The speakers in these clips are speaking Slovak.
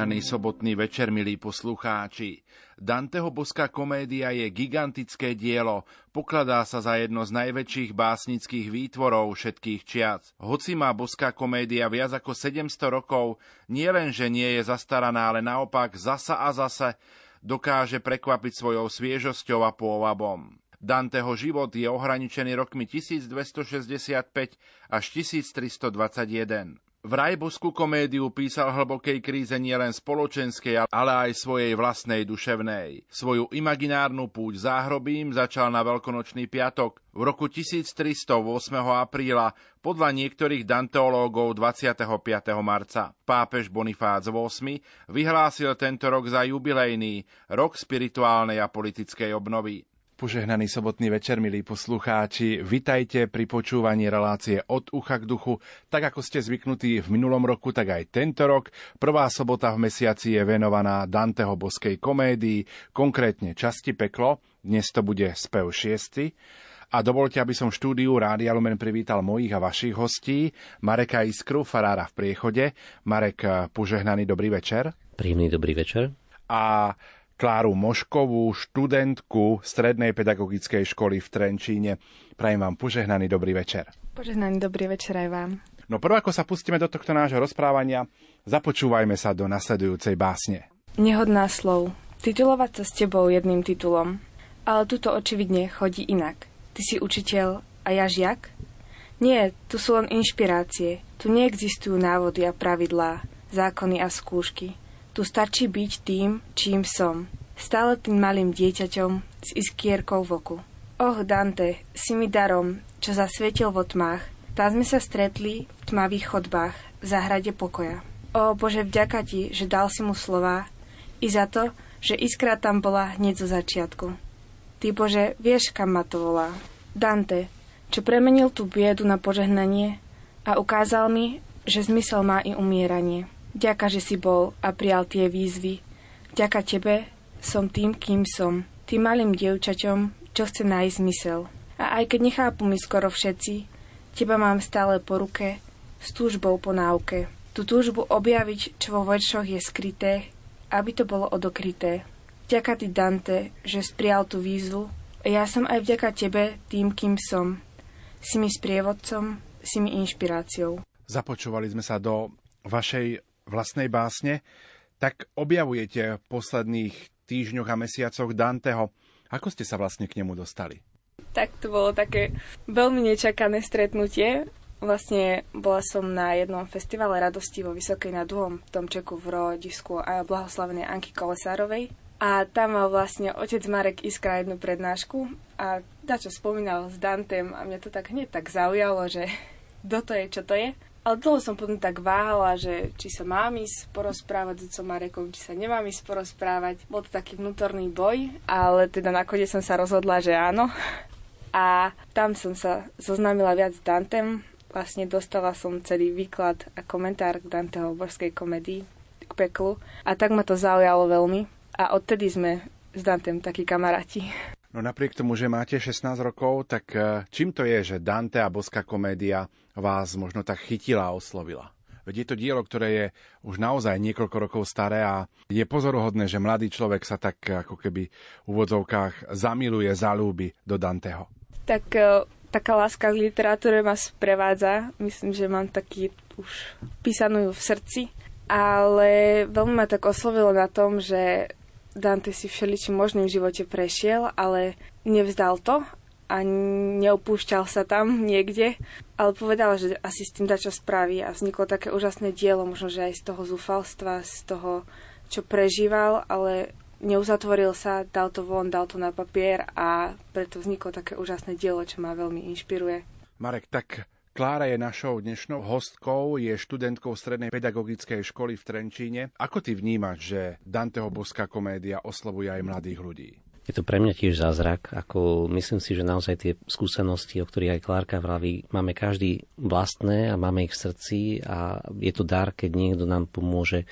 Požehnaný sobotný večer, milí poslucháči. Danteho boská komédia je gigantické dielo, pokladá sa za jedno z najväčších básnických výtvorov všetkých čiac. Hoci má boská komédia viac ako 700 rokov, nie len, že nie je zastaraná, ale naopak zasa a zase dokáže prekvapiť svojou sviežosťou a pôvabom. Danteho život je ohraničený rokmi 1265 až 1321. Vraj boskú komédiu písal hlbokej kríze nielen spoločenskej, ale aj svojej vlastnej duševnej. Svoju imaginárnu púť záhrobím začal na Veľkonočný piatok v roku 1308 apríla podľa niektorých danteológov 25. marca. Pápež Bonifác VIII vyhlásil tento rok za jubilejný, rok spirituálnej a politickej obnovy. Požehnaný sobotný večer, milí poslucháči. Vitajte pri počúvaní relácie od ucha k duchu. Tak ako ste zvyknutí v minulom roku, tak aj tento rok. Prvá sobota v mesiaci je venovaná Danteho boskej komédii, konkrétne časti peklo. Dnes to bude spev 6. A dovolte, aby som štúdiu Rádia Lumen privítal mojich a vašich hostí. Mareka Iskru, farára v priechode. Marek, požehnaný dobrý večer. Príjemný dobrý večer. A Kláru Moškovú, študentku Strednej pedagogickej školy v Trenčíne. Prajem vám požehnaný dobrý večer. Požehnaný dobrý večer aj vám. No prvo, ako sa pustíme do tohto nášho rozprávania, započúvajme sa do nasledujúcej básne. Nehodná slov. Titulovať sa s tebou jedným titulom. Ale tuto očividne chodí inak. Ty si učiteľ a ja žiak? Nie, tu sú len inšpirácie. Tu neexistujú návody a pravidlá, zákony a skúšky. Tu stačí byť tým, čím som. Stále tým malým dieťaťom s iskierkou v oku. Och, Dante, si mi darom, čo zasvietil vo tmách. Tá sme sa stretli v tmavých chodbách v záhrade pokoja. O Bože, vďaka ti, že dal si mu slova i za to, že iskra tam bola hneď zo začiatku. Ty Bože, vieš, kam ma to volá. Dante, čo premenil tú biedu na požehnanie a ukázal mi, že zmysel má i umieranie. Ďaka, že si bol a prijal tie výzvy. Ďaka tebe som tým, kým som. Tým malým dievčaťom, čo chce nájsť zmysel. A aj keď nechápu mi skoro všetci, teba mám stále po ruke, s túžbou po náuke. Tú túžbu objaviť, čo vo veršoch je skryté, aby to bolo odokryté. Ďaka ty, Dante, že sprijal tú výzvu. A ja som aj vďaka tebe tým, kým som. Si mi sprievodcom, si mi inšpiráciou. Započúvali sme sa do vašej vlastnej básne, tak objavujete v posledných týždňoch a mesiacoch Danteho. Ako ste sa vlastne k nemu dostali? Tak to bolo také veľmi nečakané stretnutie. Vlastne bola som na jednom festivale radosti vo Vysokej nad Dúhom, v Tomčeku v rodisku a blahoslavenej Anky Kolesárovej. A tam mal vlastne otec Marek Iskra jednu prednášku a dačo spomínal s Dantem a mňa to tak hneď tak zaujalo, že kto to je, čo to je. Ale dlho som potom tak váhala, že či sa mám ísť porozprávať s otcom Marekom, či sa nemám ísť porozprávať. Bol to taký vnútorný boj, ale teda nakoniec som sa rozhodla, že áno. A tam som sa zoznámila viac s Dantem. Vlastne dostala som celý výklad a komentár k Danteho božskej komedii, k peklu. A tak ma to zaujalo veľmi. A odtedy sme s Dantem takí kamaráti. No napriek tomu, že máte 16 rokov, tak eh, čím to je, že Dante a boská komédia vás možno tak chytila a oslovila? Veď je to dielo, ktoré je už naozaj niekoľko rokov staré a je pozoruhodné, že mladý človek sa tak eh, ako keby v úvodzovkách zamiluje, zalúbi do Danteho. Tak eh, taká láska k literatúre ma sprevádza. Myslím, že mám taký už písanú v srdci. Ale veľmi ma tak oslovilo na tom, že Dante si všeličím možným v živote prešiel, ale nevzdal to a neopúšťal sa tam niekde, ale povedal, že asi s tým dá čo spraví a vzniklo také úžasné dielo, možno, že aj z toho zúfalstva, z toho, čo prežíval, ale neuzatvoril sa, dal to von, dal to na papier a preto vzniklo také úžasné dielo, čo ma veľmi inšpiruje. Marek, tak Klára je našou dnešnou hostkou, je študentkou Strednej pedagogickej školy v Trenčíne. Ako ty vnímaš, že Danteho boská komédia oslovuje aj mladých ľudí? Je to pre mňa tiež zázrak, ako myslím si, že naozaj tie skúsenosti, o ktorých aj Klárka vraví, máme každý vlastné a máme ich v srdci a je to dar, keď niekto nám pomôže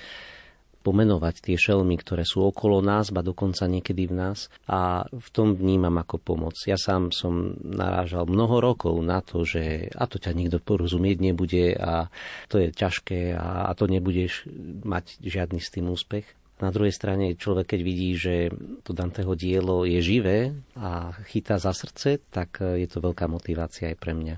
pomenovať tie šelmy, ktoré sú okolo nás, ba dokonca niekedy v nás a v tom vnímam ako pomoc. Ja sám som narážal mnoho rokov na to, že a to ťa nikto porozumieť nebude a to je ťažké a, a to nebudeš mať žiadny s tým úspech. Na druhej strane človek, keď vidí, že to Danteho dielo je živé a chytá za srdce, tak je to veľká motivácia aj pre mňa.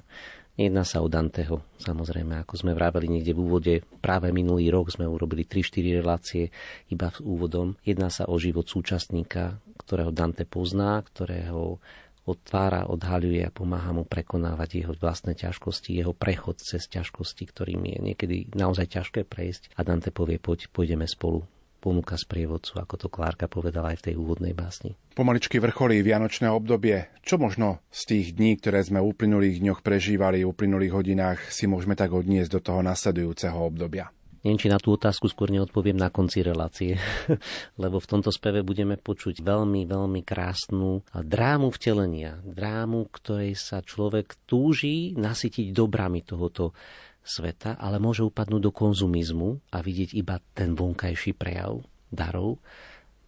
Nejedná sa o Danteho, samozrejme, ako sme vraveli niekde v úvode. Práve minulý rok sme urobili 3-4 relácie iba v úvodom. Jedná sa o život súčasníka, ktorého Dante pozná, ktorého otvára, odhaľuje a pomáha mu prekonávať jeho vlastné ťažkosti, jeho prechod cez ťažkosti, ktorým je niekedy naozaj ťažké prejsť. A Dante povie, poď, pôjdeme spolu ponúka sprievodcu, ako to Klárka povedala aj v tej úvodnej básni. Pomaličky vrcholí Vianočné obdobie. Čo možno z tých dní, ktoré sme v uplynulých dňoch prežívali, v uplynulých hodinách, si môžeme tak odniesť do toho nasledujúceho obdobia? Neviem, či na tú otázku skôr neodpoviem na konci relácie, lebo v tomto speve budeme počuť veľmi, veľmi krásnu drámu vtelenia. Drámu, ktorej sa človek túži nasytiť dobrami tohoto sveta, ale môže upadnúť do konzumizmu a vidieť iba ten vonkajší prejav darov.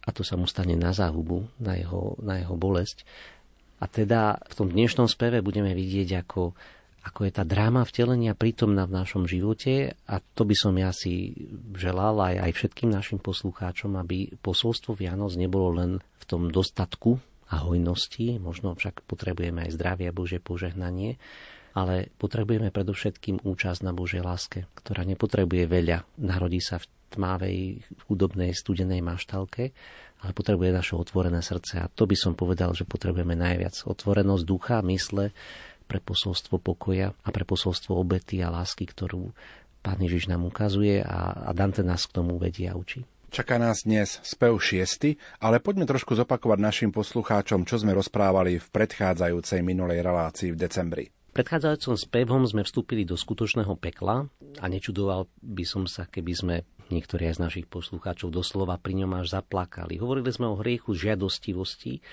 A to sa mu stane na záhubu, na jeho, na jeho bolesť. A teda v tom dnešnom speve budeme vidieť, ako, ako je tá dráma vtelenia prítomná v našom živote. A to by som ja si želal aj, aj všetkým našim poslucháčom, aby posolstvo Vianoc nebolo len v tom dostatku a hojnosti, možno však potrebujeme aj zdravie a Bože požehnanie, ale potrebujeme predovšetkým účasť na Božej láske, ktorá nepotrebuje veľa. Narodí sa v tmavej, chudobnej, studenej maštalke, ale potrebuje naše otvorené srdce. A to by som povedal, že potrebujeme najviac. Otvorenosť ducha, mysle pre posolstvo pokoja a pre posolstvo obety a lásky, ktorú Pán Ježiš nám ukazuje a, a Dante nás k tomu vedie a učí. Čaká nás dnes spev šiesty, ale poďme trošku zopakovať našim poslucháčom, čo sme rozprávali v predchádzajúcej minulej relácii v decembri predchádzajúcom spevom sme vstúpili do skutočného pekla a nečudoval by som sa, keby sme niektorí z našich poslucháčov doslova pri ňom až zaplakali. Hovorili sme o hriechu žiadostivosti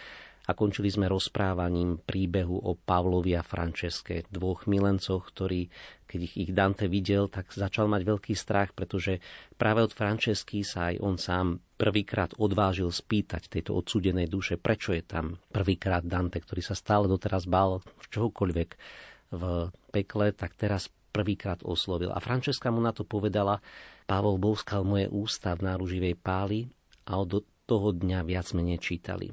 a končili sme rozprávaním príbehu o Pavlovi a Franceske, dvoch milencoch, ktorí, keď ich, ich Dante videl, tak začal mať veľký strach, pretože práve od Francesky sa aj on sám prvýkrát odvážil spýtať tejto odsúdenej duše, prečo je tam prvýkrát Dante, ktorý sa stále doteraz bál čohokoľvek v pekle, tak teraz prvýkrát oslovil. A Frančeska mu na to povedala, Pavol bouskal moje ústa v náruživej páli a od toho dňa viac menej čítali.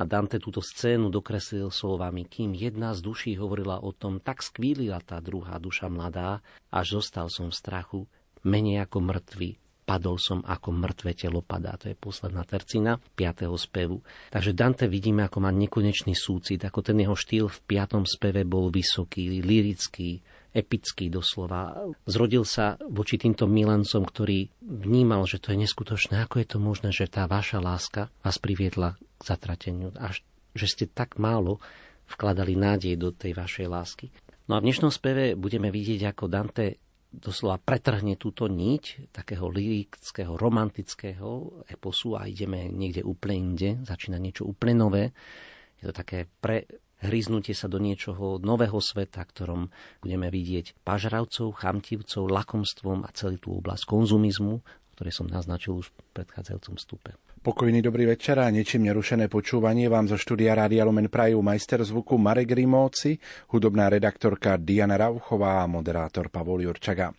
A Dante túto scénu dokreslil slovami, kým jedna z duší hovorila o tom, tak skvílila tá druhá duša mladá, až zostal som v strachu, menej ako mŕtvy, padol som ako mŕtve telo padá. To je posledná tercina 5. spevu. Takže Dante vidíme, ako má nekonečný súcit, ako ten jeho štýl v 5. speve bol vysoký, lirický, epický doslova. Zrodil sa voči týmto milencom, ktorý vnímal, že to je neskutočné. Ako je to možné, že tá vaša láska vás priviedla k zatrateniu, až že ste tak málo vkladali nádej do tej vašej lásky. No a v dnešnom speve budeme vidieť, ako Dante doslova pretrhne túto niť takého lirického, romantického eposu a ideme niekde úplne inde, začína niečo úplne nové. Je to také prehryznutie sa do niečoho nového sveta, ktorom budeme vidieť pažravcov, chamtivcov, lakomstvom a celý tú oblasť konzumizmu, ktoré som naznačil už v predchádzajúcom stupe. Pokojný dobrý večer a ničím nerušené počúvanie vám zo štúdia Rádia Lumen Prajú majster zvuku Marek Rimóci, hudobná redaktorka Diana Rauchová a moderátor Pavol Jurčaga.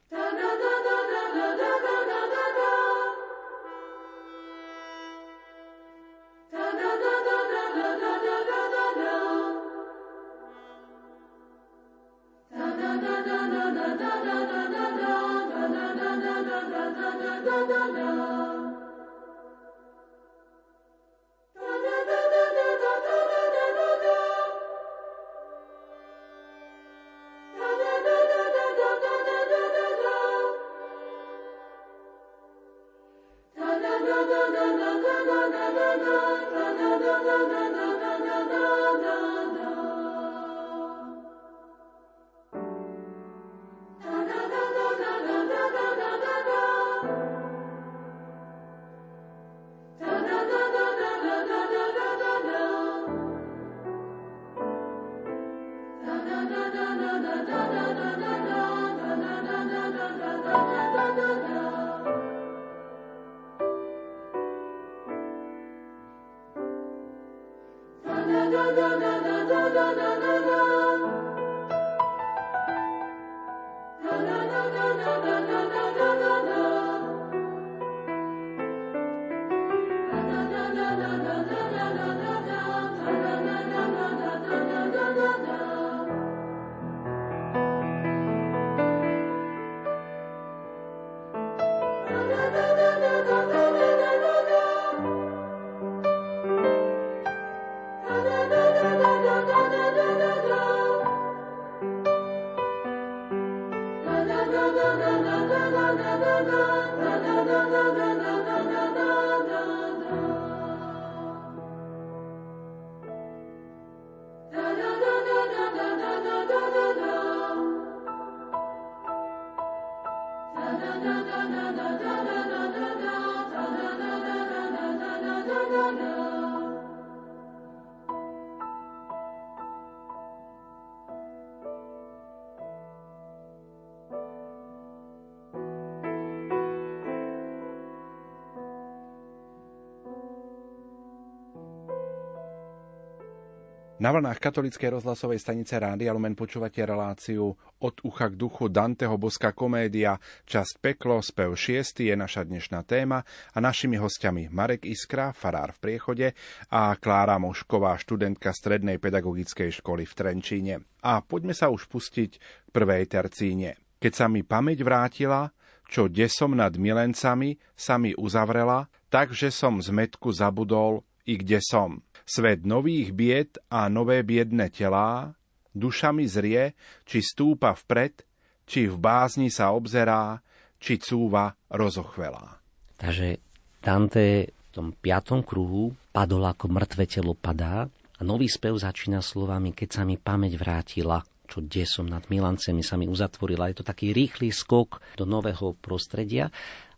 Na vlnách katolíckej rozhlasovej stanice Rádia Lumen počúvate reláciu Od ucha k duchu Danteho boská komédia, časť Peklo, spev 6 je naša dnešná téma a našimi hostiami Marek Iskra, farár v priechode a Klára Mošková, študentka Strednej pedagogickej školy v Trenčíne. A poďme sa už pustiť k prvej tercíne. Keď sa mi pamäť vrátila, čo desom nad milencami sa mi uzavrela, takže som z metku zabudol i kde som. Svet nových bied a nové biedne telá, dušami zrie, či stúpa vpred, či v bázni sa obzerá, či cúva rozochvelá. Takže Dante v tom piatom kruhu padol ako mŕtve telo padá a nový spev začína slovami Keď sa mi pamäť vrátila, čo desom nad Milancemi sa mi uzatvorila. Je to taký rýchly skok do nového prostredia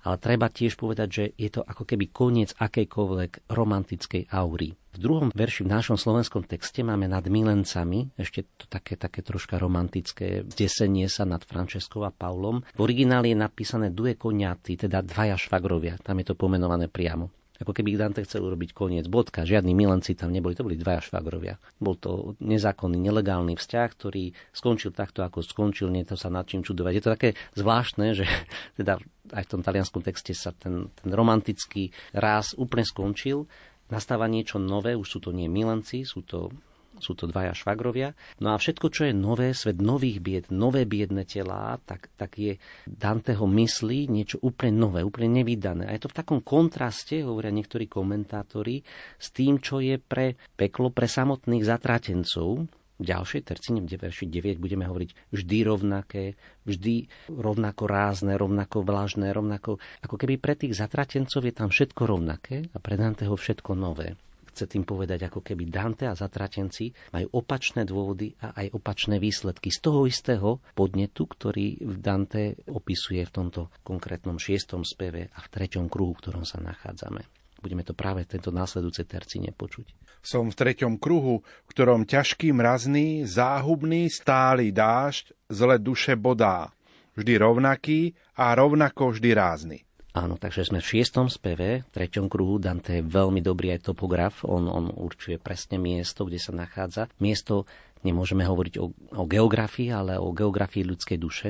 ale treba tiež povedať, že je to ako keby koniec akejkoľvek romantickej aury. V druhom verši v našom slovenskom texte máme nad milencami, ešte to také, také troška romantické desenie sa nad Franceskou a Paulom. V origináli je napísané due koniaty, teda dvaja švagrovia, tam je to pomenované priamo. Ako keby Dante chcel urobiť koniec, bodka, žiadni milenci tam neboli, to boli dvaja švagrovia. Bol to nezákonný, nelegálny vzťah, ktorý skončil takto, ako skončil, nie to sa nad čím čudovať. Je to také zvláštne, že teda aj v tom talianskom texte sa ten, ten romantický ráz úplne skončil, nastáva niečo nové, už sú to nie milenci, sú to sú to dvaja švagrovia. No a všetko, čo je nové, svet nových bied, nové biedne telá, tak, tak je Danteho myslí niečo úplne nové, úplne nevydané. A je to v takom kontraste, hovoria niektorí komentátori, s tým, čo je pre peklo, pre samotných zatratencov, v ďalšej tercine, v verši 9, budeme hovoriť vždy rovnaké, vždy rovnako rázne, rovnako vlažné, rovnako... Ako keby pre tých zatratencov je tam všetko rovnaké a pre Danteho všetko nové. Chce tým povedať, ako keby Dante a zatratenci majú opačné dôvody a aj opačné výsledky z toho istého podnetu, ktorý v Dante opisuje v tomto konkrétnom šiestom speve a v treťom kruhu, v ktorom sa nachádzame. Budeme to práve tento následujúcej tercine počuť. Som v treťom kruhu, v ktorom ťažký mrazný, záhubný, stály dážď zle duše bodá. Vždy rovnaký a rovnako vždy rázny. Áno, takže sme v šiestom speve, v treťom kruhu. Dante je veľmi dobrý aj topograf. On, on určuje presne miesto, kde sa nachádza. Miesto, nemôžeme hovoriť o, o geografii, ale o geografii ľudskej duše.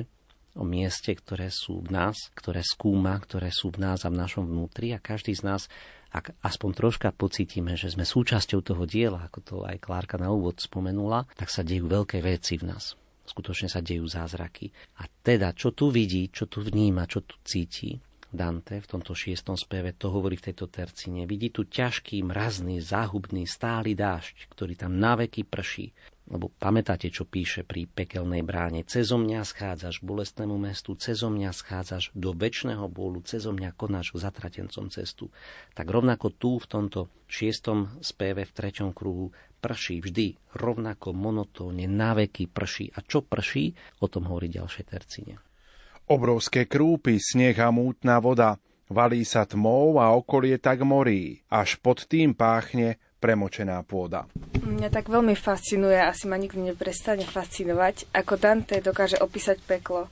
O mieste, ktoré sú v nás, ktoré skúma, ktoré sú v nás a v našom vnútri. A každý z nás, ak aspoň troška pocítime, že sme súčasťou toho diela, ako to aj Klárka na úvod spomenula, tak sa dejú veľké veci v nás skutočne sa dejú zázraky. A teda, čo tu vidí, čo tu vníma, čo tu cíti, Dante v tomto šiestom speve to hovorí v tejto tercine. Vidí tu ťažký, mrazný, záhubný, stály dážď, ktorý tam naveky prší. Lebo pamätáte, čo píše pri pekelnej bráne. Cezo mňa schádzaš k bolestnému mestu, cezo mňa schádzaš do väčšného bólu, cezo mňa konáš k zatratencom cestu. Tak rovnako tu v tomto šiestom speve v treťom kruhu prší vždy rovnako monotónne, naveky prší. A čo prší, o tom hovorí ďalšie tercine. Obrovské krúpy, sneh a mútna voda, valí sa tmou a okolie tak morí, až pod tým páchne premočená pôda. Mňa tak veľmi fascinuje, asi ma nikdy neprestane fascinovať, ako Dante dokáže opísať peklo.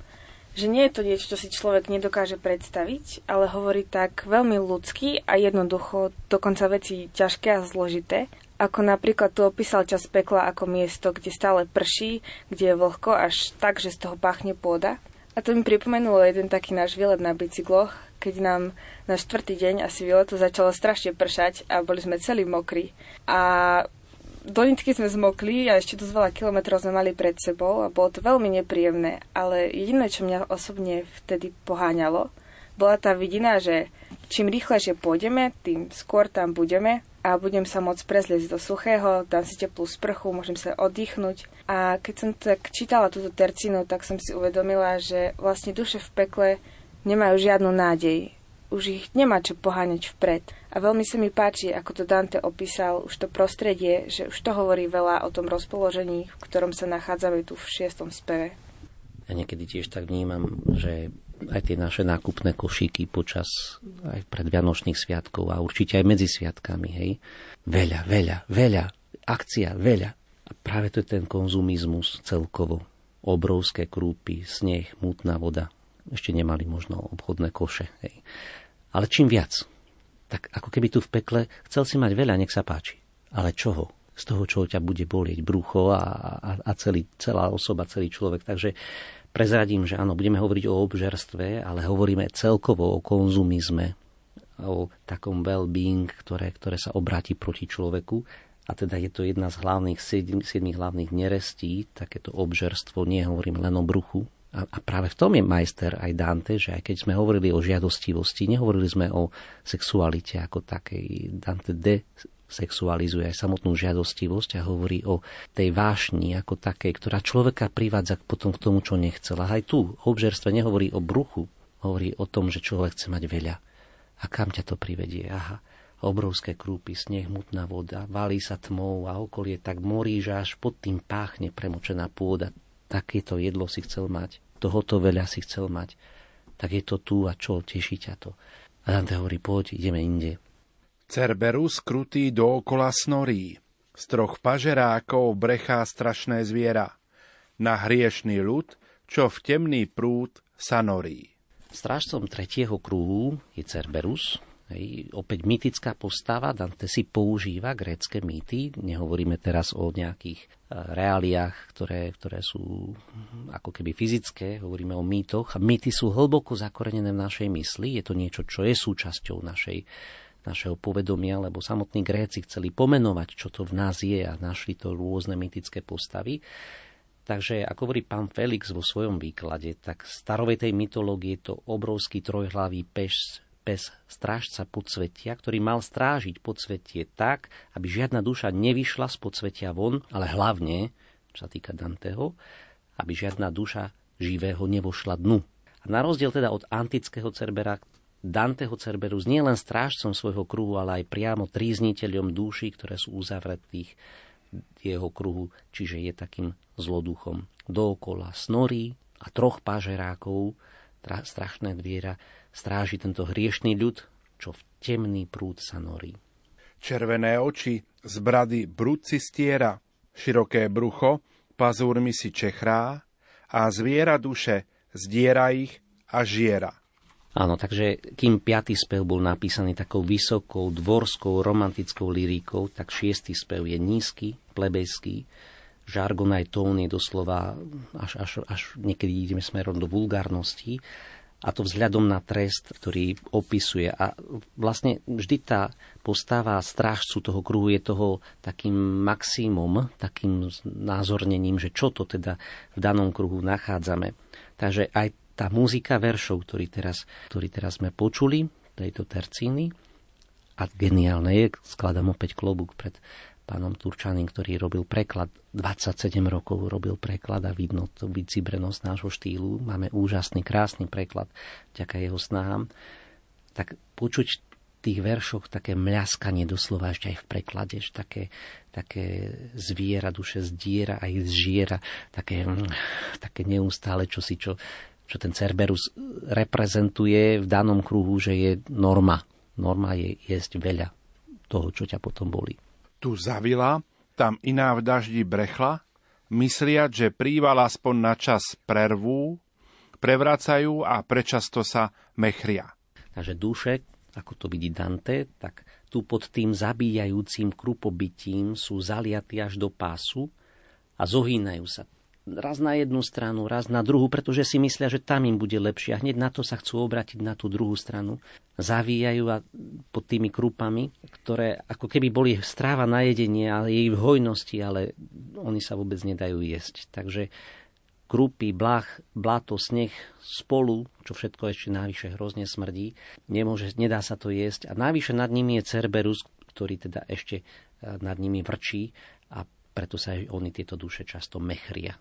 Že nie je to niečo, čo si človek nedokáže predstaviť, ale hovorí tak veľmi ľudský a jednoducho, dokonca veci ťažké a zložité, ako napríklad tu opísal čas pekla ako miesto, kde stále prší, kde je vlhko až tak, že z toho páchne pôda. A to mi pripomenulo jeden taký náš výlet na bicykloch, keď nám na štvrtý deň asi výletu začalo strašne pršať a boli sme celí mokrí. A do nitky sme zmokli a ešte dosť veľa kilometrov sme mali pred sebou a bolo to veľmi nepríjemné. Ale jediné, čo mňa osobne vtedy poháňalo, bola tá vidina, že čím rýchlejšie pôjdeme, tým skôr tam budeme a budem sa môcť prezliecť do suchého, dám si teplú sprchu, môžem sa oddychnúť. A keď som tak čítala túto tercínu, tak som si uvedomila, že vlastne duše v pekle nemajú žiadnu nádej. Už ich nemá čo poháňať vpred. A veľmi sa mi páči, ako to Dante opísal, už to prostredie, že už to hovorí veľa o tom rozpoložení, v ktorom sa nachádzame tu v šiestom speve. Ja niekedy tiež tak vnímam, že aj tie naše nákupné košíky počas aj predvianočných sviatkov a určite aj medzi sviatkami, hej. Veľa, veľa, veľa, akcia, veľa. A práve to je ten konzumizmus celkovo. Obrovské krúpy, sneh, mútna voda. Ešte nemali možno obchodné koše, hej. Ale čím viac, tak ako keby tu v pekle chcel si mať veľa, nech sa páči. Ale čoho? Z toho, čo ťa bude bolieť brucho a, a, a celý, celá osoba, celý človek. Takže prezradím, že áno, budeme hovoriť o obžerstve, ale hovoríme celkovo o konzumizme, o takom well-being, ktoré, ktoré sa obráti proti človeku. A teda je to jedna z hlavných, siedmých hlavných nerestí, takéto obžerstvo, nie hovorím len o bruchu. A, a práve v tom je majster aj Dante, že aj keď sme hovorili o žiadostivosti, nehovorili sme o sexualite ako takej. Dante de sexualizuje aj samotnú žiadostivosť a hovorí o tej vášni ako takej, ktorá človeka privádza potom k tomu, čo nechcel. A aj tu obžerstve nehovorí o bruchu, hovorí o tom, že človek chce mať veľa. A kam ťa to privedie? Aha, obrovské krúpy, sneh, mutná voda, valí sa tmou a okolie tak morí, že až pod tým páchne premočená pôda. Takéto jedlo si chcel mať, tohoto veľa si chcel mať. Tak je to tu a čo, teší ťa to. A Dante hovorí, poď, ideme inde. Cerberus krutý dookola snorí. Z troch pažerákov brechá strašné zviera. Na hriešný ľud, čo v temný prúd sa norí. Strážcom tretieho kruhu je Cerberus, Hej, opäť mytická postava, Dante si používa grécké mýty, nehovoríme teraz o nejakých e, reáliách, ktoré, ktoré sú ako keby fyzické, hovoríme o mýtoch. Mýty sú hlboko zakorenené v našej mysli, je to niečo, čo je súčasťou našej našeho povedomia, lebo samotní Gréci chceli pomenovať, čo to v nás je a našli to rôzne mytické postavy. Takže, ako hovorí pán Felix vo svojom výklade, tak starovej mytológie je to obrovský trojhlavý pes, pes strážca podsvetia, ktorý mal strážiť podsvetie tak, aby žiadna duša nevyšla z podsvetia von, ale hlavne, čo sa týka Danteho, aby žiadna duša živého nevošla dnu. A na rozdiel teda od antického Cerbera, Danteho Cerberus nie len strážcom svojho kruhu, ale aj priamo trízniteľom duší, ktoré sú uzavretých jeho kruhu, čiže je takým zloduchom. Dookola snorí a troch pážerákov, strašné dviera, stráži tento hriešný ľud, čo v temný prúd sa norí. Červené oči z brady brudci stiera, široké brucho, pazúrmi si čechrá a zviera duše zdiera ich a žiera. Áno, takže kým piatý spev bol napísaný takou vysokou, dvorskou, romantickou lyrikou, tak šiestý spev je nízky, plebejský. Žargon aj tón je doslova, až, až, až niekedy ideme smerom do vulgárnosti. A to vzhľadom na trest, ktorý opisuje. A vlastne vždy tá postava strážcu toho kruhu je toho takým maximum, takým názornením, že čo to teda v danom kruhu nachádzame. Takže aj tá muzika veršov, ktorý teraz, ktorý teraz sme počuli, tejto tercíny, a geniálne je, skladám opäť klobúk pred pánom Turčaním, ktorý robil preklad, 27 rokov robil preklad a vidno to vycibrenosť nášho štýlu. Máme úžasný, krásny preklad, vďaka jeho snahám. Tak počuť tých veršoch také mľaskanie doslova ešte aj v preklade, také, také zviera, duše zdiera aj zžiera, také, také neustále čosi, čo čo ten Cerberus reprezentuje v danom kruhu, že je norma. Norma je jesť veľa toho, čo ťa potom boli. Tu zavila, tam iná v daždi brechla, mysliať, že príval aspoň na čas prervú, prevracajú a prečasto sa mechria. Takže duše, ako to vidí Dante, tak tu pod tým zabíjajúcim krupobytím sú zaliatí až do pásu a zohýnajú sa raz na jednu stranu, raz na druhú, pretože si myslia, že tam im bude lepšie. A hneď na to sa chcú obrátiť na tú druhú stranu. Zavíjajú a pod tými krúpami, ktoré ako keby boli stráva na jedenie, ale jej v hojnosti, ale oni sa vôbec nedajú jesť. Takže krúpy, blach, blato, sneh spolu, čo všetko ešte návyše hrozne smrdí, nemôže, nedá sa to jesť. A návyše nad nimi je Cerberus, ktorý teda ešte nad nimi vrčí a preto sa aj oni tieto duše často mechria.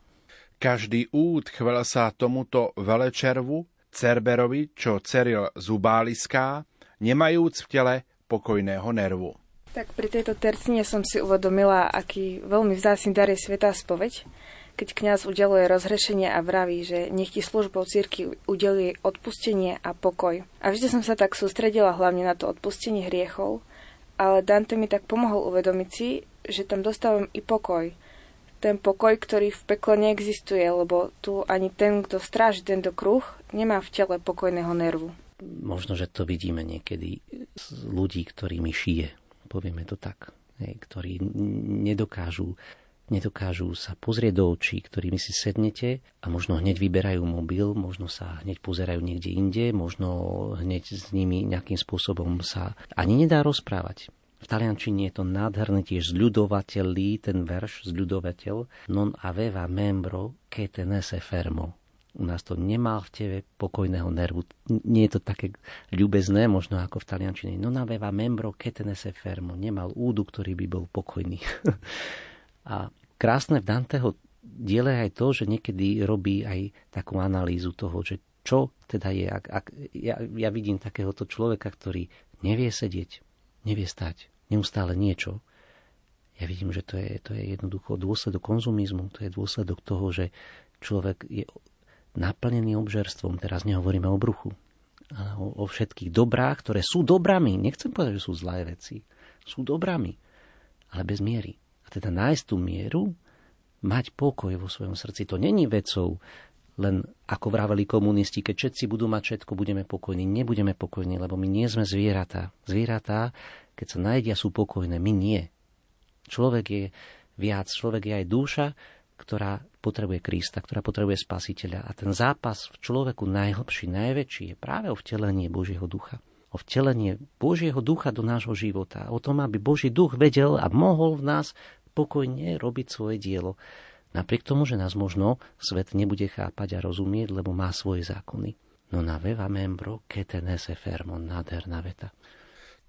Každý úd chvel sa tomuto velečervu, Cerberovi, čo ceril zubáliská, nemajúc v tele pokojného nervu. Tak pri tejto tercine som si uvedomila, aký veľmi vzácný dar je Svetá spoveď, keď kňaz udeluje rozhrešenie a vraví, že nech ti službou círky udeluje odpustenie a pokoj. A vždy som sa tak sústredila hlavne na to odpustenie hriechov, ale Dante mi tak pomohol uvedomiť si, že tam dostávam i pokoj. Ten pokoj, ktorý v pekle neexistuje, lebo tu ani ten, kto stráži tento kruh, nemá v tele pokojného nervu. Možno, že to vidíme niekedy z ľudí, ktorými šije, povieme to tak, hej, ktorí nedokážu nedokážu sa pozrieť do očí, ktorými si sednete a možno hneď vyberajú mobil, možno sa hneď pozerajú niekde inde, možno hneď s nimi nejakým spôsobom sa ani nedá rozprávať. V taliančine je to nádherné tiež zľudovateľí, ten verš zľudovateľ, non aveva membro che tenese fermo. U nás to nemal v tebe pokojného nervu. Nie je to také ľubezné, možno ako v taliančine. Non aveva membro che tenese fermo. Nemal údu, ktorý by bol pokojný. A krásne v Danteho diele aj to, že niekedy robí aj takú analýzu toho, že čo teda je. Ak, ak, ja, ja vidím takéhoto človeka, ktorý nevie sedieť, nevie stať, neustále niečo. Ja vidím, že to je, to je jednoducho dôsledok konzumizmu, to je dôsledok toho, že človek je naplnený obžerstvom. Teraz nehovoríme o bruchu, ale o, o všetkých dobrách, ktoré sú dobrami. Nechcem povedať, že sú zlé veci. Sú dobrami, ale bez miery teda nájsť tú mieru, mať pokoj vo svojom srdci. To není vecou, len ako vraveli komunisti, keď všetci budú mať všetko, budeme pokojní. Nebudeme pokojní, lebo my nie sme zvieratá. Zvieratá, keď sa najedia, sú pokojné, my nie. Človek je viac, človek je aj duša, ktorá potrebuje Krista, ktorá potrebuje Spasiteľa. A ten zápas v človeku najhlbší, najväčší je práve o vtelenie Božieho ducha o vtelenie Božieho ducha do nášho života. O tom, aby Boží duch vedel a mohol v nás pokojne robiť svoje dielo. Napriek tomu, že nás možno svet nebude chápať a rozumieť, lebo má svoje zákony. No na veva membro che tenese fermo, nádherná veta.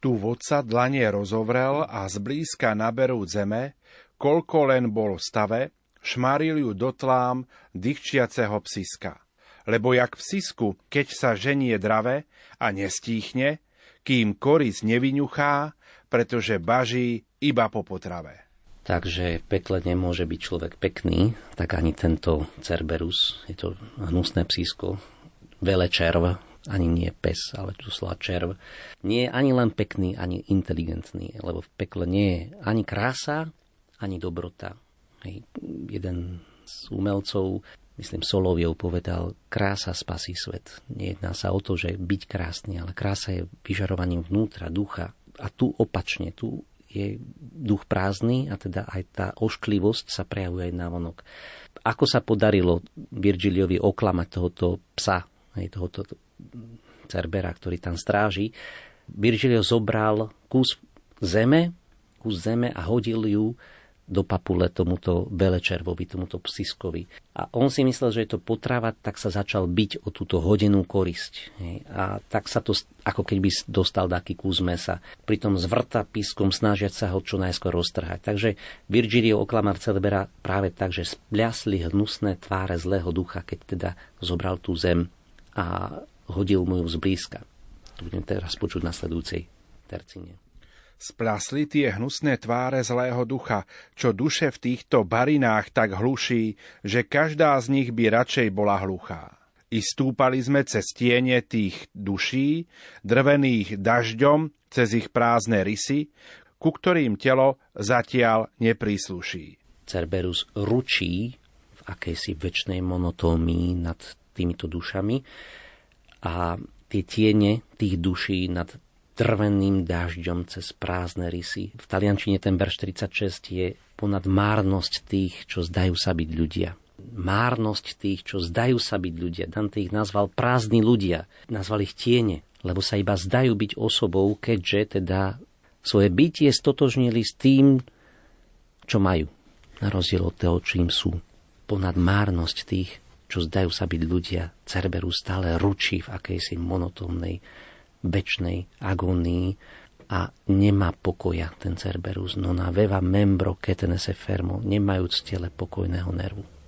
Tu vodca dlanie rozovrel a zblízka naberú zeme, koľko len bol v stave, šmaril ju dotlám dychčiaceho psiska. Lebo jak v sisku, keď sa ženie drave a nestíchne, kým koris nevyňuchá, pretože baží iba po potrave. Takže v pekle nemôže byť človek pekný, tak ani tento Cerberus, je to hnusné psísko, červ, ani nie pes, ale tu slova červ, nie je ani len pekný, ani inteligentný, lebo v pekle nie je ani krása, ani dobrota. Hej. Jeden z umelcov, myslím Soloviov, povedal, krása spasí svet. Nejedná sa o to, že byť krásny, ale krása je vyžarovaním vnútra, ducha. A tu opačne, tu je duch prázdny a teda aj tá ošklivosť sa prejavuje aj vonok. Ako sa podarilo Virgiliovi oklamať tohoto psa, aj tohoto Cerbera, ktorý tam stráži, Virgilio zobral kus zeme, kus zeme a hodil ju do papule tomuto velečervovi, tomuto psiskovi. A on si myslel, že je to potrava, tak sa začal byť o túto hodenú korisť. A tak sa to, ako keby dostal taký kus mesa. Pritom zvrta pískom snažiať sa ho čo najskôr roztrhať. Takže Virgilio oklamal Celbera práve tak, že spľasli hnusné tváre zlého ducha, keď teda zobral tú zem a hodil mu ju zblízka. To budem teraz počuť na sledujúcej tercine. Splasli tie hnusné tváre zlého ducha, čo duše v týchto barinách tak hluší, že každá z nich by radšej bola hluchá. I stúpali sme cez tiene tých duší, drvených dažďom, cez ich prázdne rysy, ku ktorým telo zatiaľ neprísluší. Cerberus ručí v akejsi väčšnej monotómii nad týmito dušami a tie tiene tých duší nad trveným dážďom cez prázdne rysy. V taliančine ten verš 36 je ponad márnosť tých, čo zdajú sa byť ľudia. Márnosť tých, čo zdajú sa byť ľudia. Dante ich nazval prázdni ľudia. Nazval ich tiene, lebo sa iba zdajú byť osobou, keďže teda svoje bytie stotožnili s tým, čo majú. Na rozdiel od toho, čím sú. Ponad márnosť tých, čo zdajú sa byť ľudia, Cerberus stále ručí v akejsi monotónnej väčšnej agónii a nemá pokoja ten Cerberus, non aveva membro che tenese fermo, nemajúc tele pokojného nervu.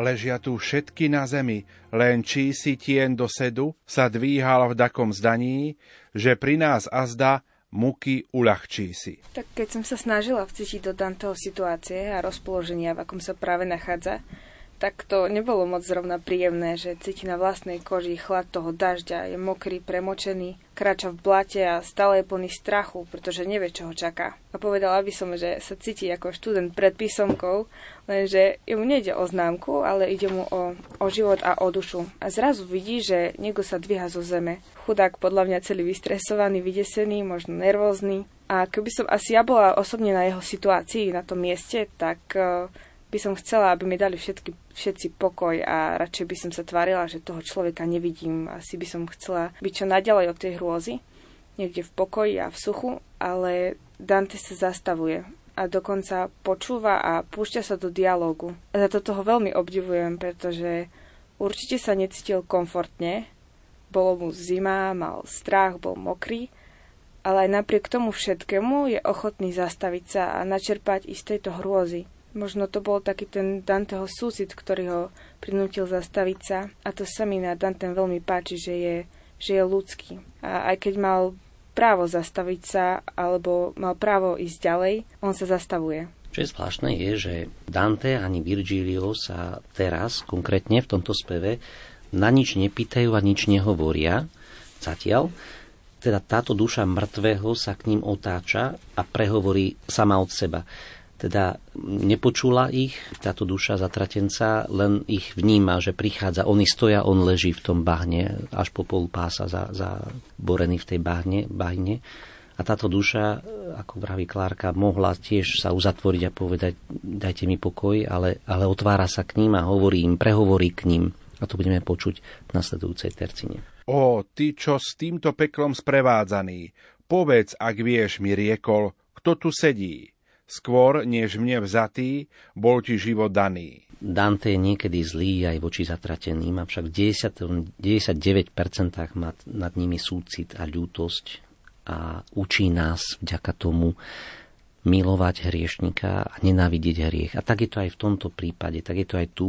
Ležia tu všetky na zemi, len čí si tien do sedu sa dvíhal v dakom zdaní, že pri nás azda muky uľahčí si. Tak keď som sa snažila vcítiť do Danteho situácie a rozpoloženia, v akom sa práve nachádza, tak to nebolo moc zrovna príjemné, že cíti na vlastnej koži chlad toho dažďa, je mokrý, premočený, kráča v blate a stále je plný strachu, pretože nevie, čo ho čaká. A povedala by som, že sa cíti ako študent pred písomkou, lenže mu nejde o známku, ale ide mu o, o život a o dušu. A zrazu vidí, že niekto sa dvíha zo zeme. Chudák podľa mňa celý vystresovaný, vydesený, možno nervózny. A keby som asi ja bola osobne na jeho situácii, na tom mieste, tak uh, by som chcela, aby mi dali všetky, všetci pokoj a radšej by som sa tvárila, že toho človeka nevidím. Asi by som chcela byť čo naďalej od tej hrôzy, niekde v pokoji a v suchu, ale Dante sa zastavuje a dokonca počúva a púšťa sa do dialógu. Za to toho veľmi obdivujem, pretože určite sa necítil komfortne, bolo mu zima, mal strach, bol mokrý, ale aj napriek tomu všetkému je ochotný zastaviť sa a načerpať istejto hrôzy. Možno to bol taký ten Danteho súcit, ktorý ho prinútil zastaviť sa. A to sa mi na Dantem veľmi páči, že je, že je ľudský. A aj keď mal právo zastaviť sa, alebo mal právo ísť ďalej, on sa zastavuje. Čo je zvláštne je, že Dante ani Virgilio sa teraz, konkrétne v tomto speve, na nič nepýtajú a nič nehovoria zatiaľ. Teda táto duša mŕtvého sa k ním otáča a prehovorí sama od seba teda nepočula ich, táto duša zatratenca, len ich vníma, že prichádza. Oni stoja, on leží v tom bahne, až po pol pása za, za borený v tej bahne, bahne. A táto duša, ako vraví Klárka, mohla tiež sa uzatvoriť a povedať, dajte mi pokoj, ale, ale otvára sa k ním a hovorí im, prehovorí k ním. A to budeme počuť v nasledujúcej tercine. O, ty, čo s týmto peklom sprevádzaný, povedz, ak vieš, mi riekol, kto tu sedí skôr než mne vzatý, bol ti život daný. Dante je niekedy zlý aj voči zatrateným, avšak v 99% má nad nimi súcit a ľútosť a učí nás vďaka tomu milovať hriešnika a nenávidieť hriech. A tak je to aj v tomto prípade, tak je to aj tu.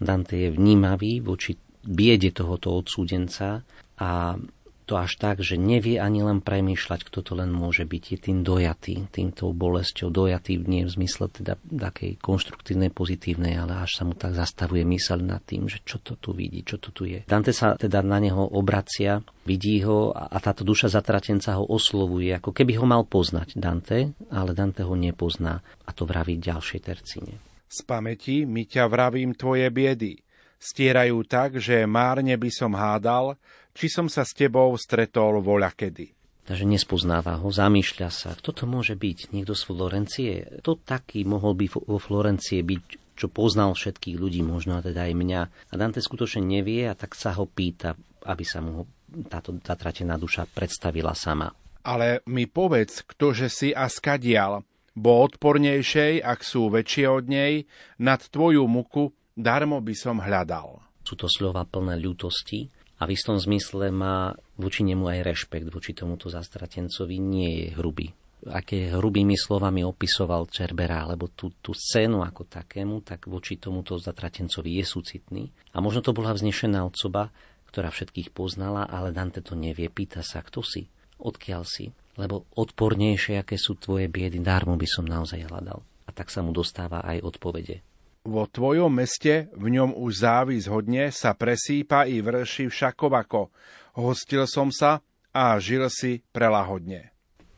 Dante je vnímavý voči biede tohoto odsúdenca a to až tak, že nevie ani len premýšľať, kto to len môže byť. Je tým dojatý, týmto bolesťou, dojatý nie v zmysle teda takej konštruktívnej, pozitívnej, ale až sa mu tak zastavuje mysel nad tým, že čo to tu vidí, čo to tu je. Dante sa teda na neho obracia, vidí ho a táto duša zatratenca ho oslovuje, ako keby ho mal poznať Dante, ale Dante ho nepozná a to vraví v ďalšej tercíne. Z pamäti mi ťa vravím tvoje biedy. Stierajú tak, že márne by som hádal, či som sa s tebou stretol voľa kedy. Takže nespoznáva ho, zamýšľa sa, kto to môže byť, niekto z Florencie. To taký mohol by vo Florencie byť, čo poznal všetkých ľudí, možno teda aj mňa. A Dante skutočne nevie a tak sa ho pýta, aby sa mu táto zatratená duša predstavila sama. Ale mi povedz, ktože si a skadial, bo odpornejšej, ak sú väčšie od nej, nad tvoju muku darmo by som hľadal. Sú to slova plné ľútosti, a v istom zmysle má voči nemu aj rešpekt, voči tomuto zastratencovi nie je hrubý. Aké hrubými slovami opisoval Čerbera, alebo tú, tú scénu ako takému, tak voči tomuto zatratencovi je súcitný. A možno to bola vznešená osoba, ktorá všetkých poznala, ale Dante to nevie. Pýta sa, kto si, odkiaľ si, lebo odpornejšie, aké sú tvoje biedy, dármo by som naozaj hľadal. A tak sa mu dostáva aj odpovede. Vo tvojom meste v ňom už závis hodne sa presýpa i vrši všakovako. Hostil som sa a žil si prelahodne.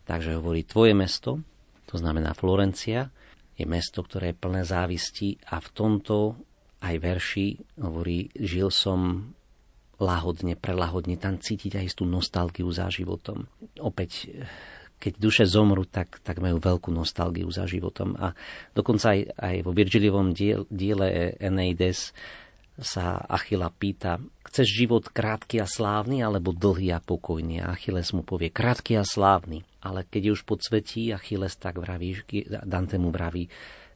Takže hovorí, tvoje mesto, to znamená Florencia, je mesto, ktoré je plné závisti a v tomto aj verši hovorí, žil som lahodne, prelahodne, tam cítiť aj tú nostalgiu za životom. Opäť keď duše zomru, tak, tak majú veľkú nostalgiu za životom. A dokonca aj, aj vo Virgiliovom diel, diele Eneides sa Achila pýta, chceš život krátky a slávny, alebo dlhý a pokojný? A Achilles mu povie, krátky a slávny. Ale keď už podsvetí, Achilles tak vraví, Dante mu vraví,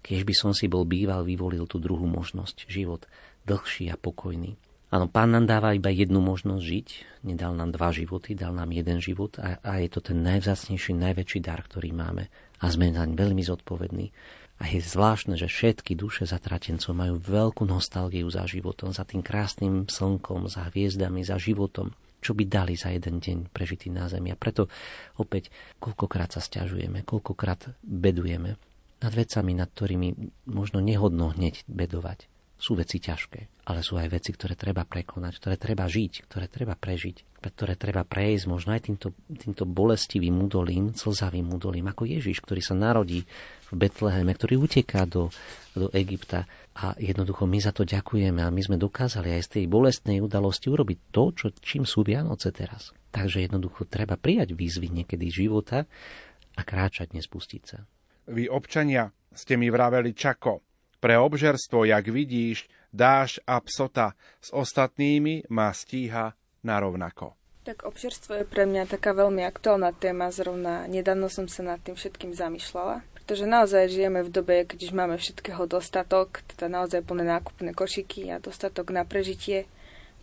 keď by som si bol býval, vyvolil tú druhú možnosť, život dlhší a pokojný. Áno, pán nám dáva iba jednu možnosť žiť, nedal nám dva životy, dal nám jeden život a, a je to ten najvzácnejší, najväčší dar, ktorý máme a sme naň veľmi zodpovední. A je zvláštne, že všetky duše zatratencov majú veľkú nostalgiu za životom, za tým krásnym slnkom, za hviezdami, za životom, čo by dali za jeden deň prežitý na Zemi. A preto opäť, koľkokrát sa stiažujeme, koľkokrát bedujeme nad vecami, nad ktorými možno nehodno hneď bedovať sú veci ťažké, ale sú aj veci, ktoré treba prekonať, ktoré treba žiť, ktoré treba prežiť, ktoré treba prejsť možno aj týmto, týmto bolestivým údolím, slzavým údolím, ako Ježiš, ktorý sa narodí v Betleheme, ktorý uteká do, do Egypta a jednoducho my za to ďakujeme a my sme dokázali aj z tej bolestnej udalosti urobiť to, čo, čím sú Vianoce teraz. Takže jednoducho treba prijať výzvy niekedy života a kráčať, nespustiť sa. Vy občania ste mi vraveli čako, pre obžerstvo, jak vidíš, dáš a psota, s ostatnými ma stíha narovnako. Tak obžerstvo je pre mňa taká veľmi aktuálna téma, zrovna nedávno som sa nad tým všetkým zamýšľala, pretože naozaj žijeme v dobe, keď už máme všetkého dostatok, teda naozaj plné nákupné košiky a dostatok na prežitie.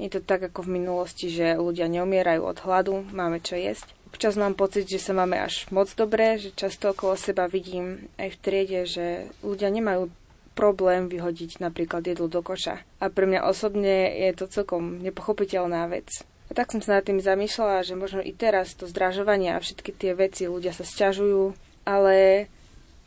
Je to tak ako v minulosti, že ľudia neumierajú od hladu, máme čo jesť. Občas mám pocit, že sa máme až moc dobré, že často okolo seba vidím aj v triede, že ľudia nemajú problém vyhodiť napríklad jedlo do koša. A pre mňa osobne je to celkom nepochopiteľná vec. A tak som sa nad tým zamýšľala, že možno i teraz to zdražovanie a všetky tie veci ľudia sa sťažujú, ale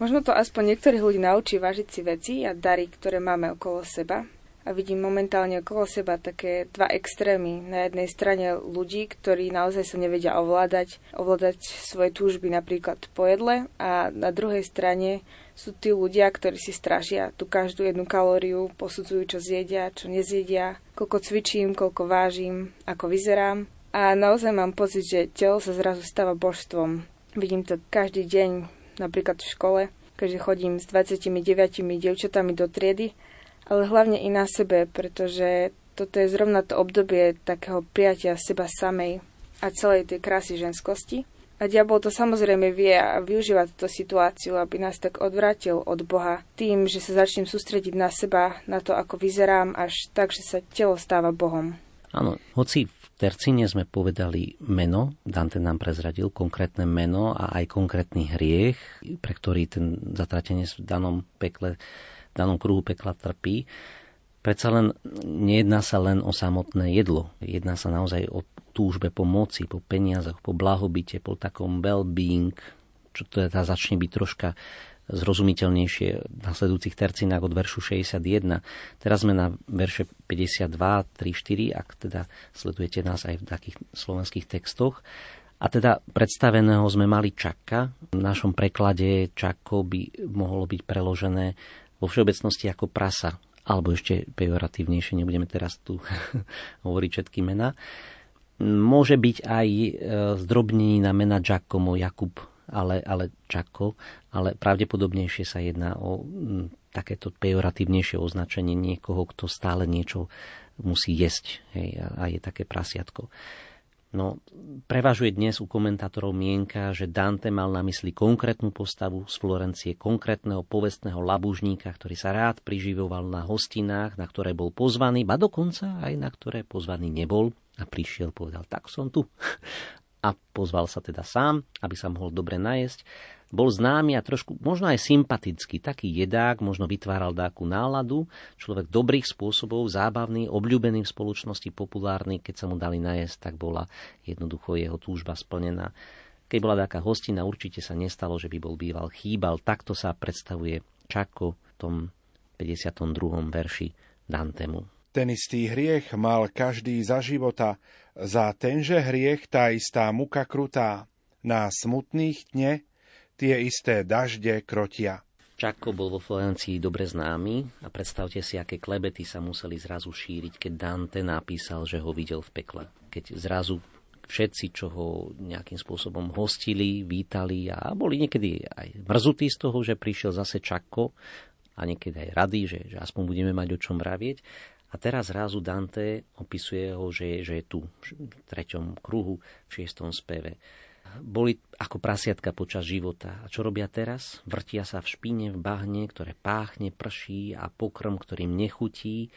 možno to aspoň niektorých ľudí naučí vážiť si veci a dary, ktoré máme okolo seba. A vidím momentálne okolo seba také dva extrémy. Na jednej strane ľudí, ktorí naozaj sa nevedia ovládať, ovládať svoje túžby napríklad po jedle a na druhej strane sú tí ľudia, ktorí si stražia tú každú jednu kalóriu, posudzujú, čo zjedia, čo nezjedia, koľko cvičím, koľko vážim, ako vyzerám. A naozaj mám pocit, že telo sa zrazu stáva božstvom. Vidím to každý deň, napríklad v škole, keďže chodím s 29 devčatami do triedy, ale hlavne i na sebe, pretože toto je zrovna to obdobie takého prijatia seba samej a celej tej krásy ženskosti. A diabol to samozrejme vie a využíva túto situáciu, aby nás tak odvrátil od Boha tým, že sa začnem sústrediť na seba, na to, ako vyzerám, až tak, že sa telo stáva Bohom. Áno, hoci v tercíne sme povedali meno, Dante nám prezradil konkrétne meno a aj konkrétny hriech, pre ktorý ten zatratenec v danom pekle, v danom kruhu pekla trpí, predsa len nejedná sa len o samotné jedlo. Jedná sa naozaj o túžbe po moci, po peniazoch, po blahobite, po takom well-being, čo teda začne byť troška zrozumiteľnejšie v nasledujúcich tercinách od veršu 61. Teraz sme na verše 52, 3, 4, ak teda sledujete nás aj v takých slovenských textoch. A teda predstaveného sme mali čaka. V našom preklade čako by mohlo byť preložené vo všeobecnosti ako prasa, alebo ešte pejoratívnejšie, nebudeme teraz tu hovoriť všetky mená. Môže byť aj e, zdrobnení na mena Giacomo, Jakub, ale, ale Čako, ale pravdepodobnejšie sa jedná o takéto pejoratívnejšie označenie niekoho, kto stále niečo musí jesť hej, a je také prasiatko. No, prevažuje dnes u komentátorov mienka, že Dante mal na mysli konkrétnu postavu z Florencie, konkrétneho povestného labužníka, ktorý sa rád priživoval na hostinách, na ktoré bol pozvaný, ba dokonca aj na ktoré pozvaný nebol a prišiel, povedal, tak som tu a pozval sa teda sám, aby sa mohol dobre najesť. Bol známy a trošku, možno aj sympatický, taký jedák, možno vytváral dáku náladu, človek dobrých spôsobov, zábavný, obľúbený v spoločnosti, populárny, keď sa mu dali najesť, tak bola jednoducho jeho túžba splnená. Keď bola taká hostina, určite sa nestalo, že by bol býval chýbal. Takto sa predstavuje Čako v tom 52. verši Dantemu. Ten istý hriech mal každý za života, za tenže hriech tá istá muka krutá. Na smutných dne tie isté dažde krotia. Čako bol vo Florencii dobre známy a predstavte si, aké klebety sa museli zrazu šíriť, keď Dante napísal, že ho videl v pekle. Keď zrazu všetci, čo ho nejakým spôsobom hostili, vítali a boli niekedy aj mrzutí z toho, že prišiel zase Čako a niekedy aj rady, že, že aspoň budeme mať o čom vravieť. A teraz zrazu Dante opisuje ho, že, že je tu v treťom kruhu, v šiestom speve. Boli ako prasiatka počas života. A čo robia teraz? Vrtia sa v špine, v bahne, ktoré páchne, prší a pokrm, ktorým nechutí,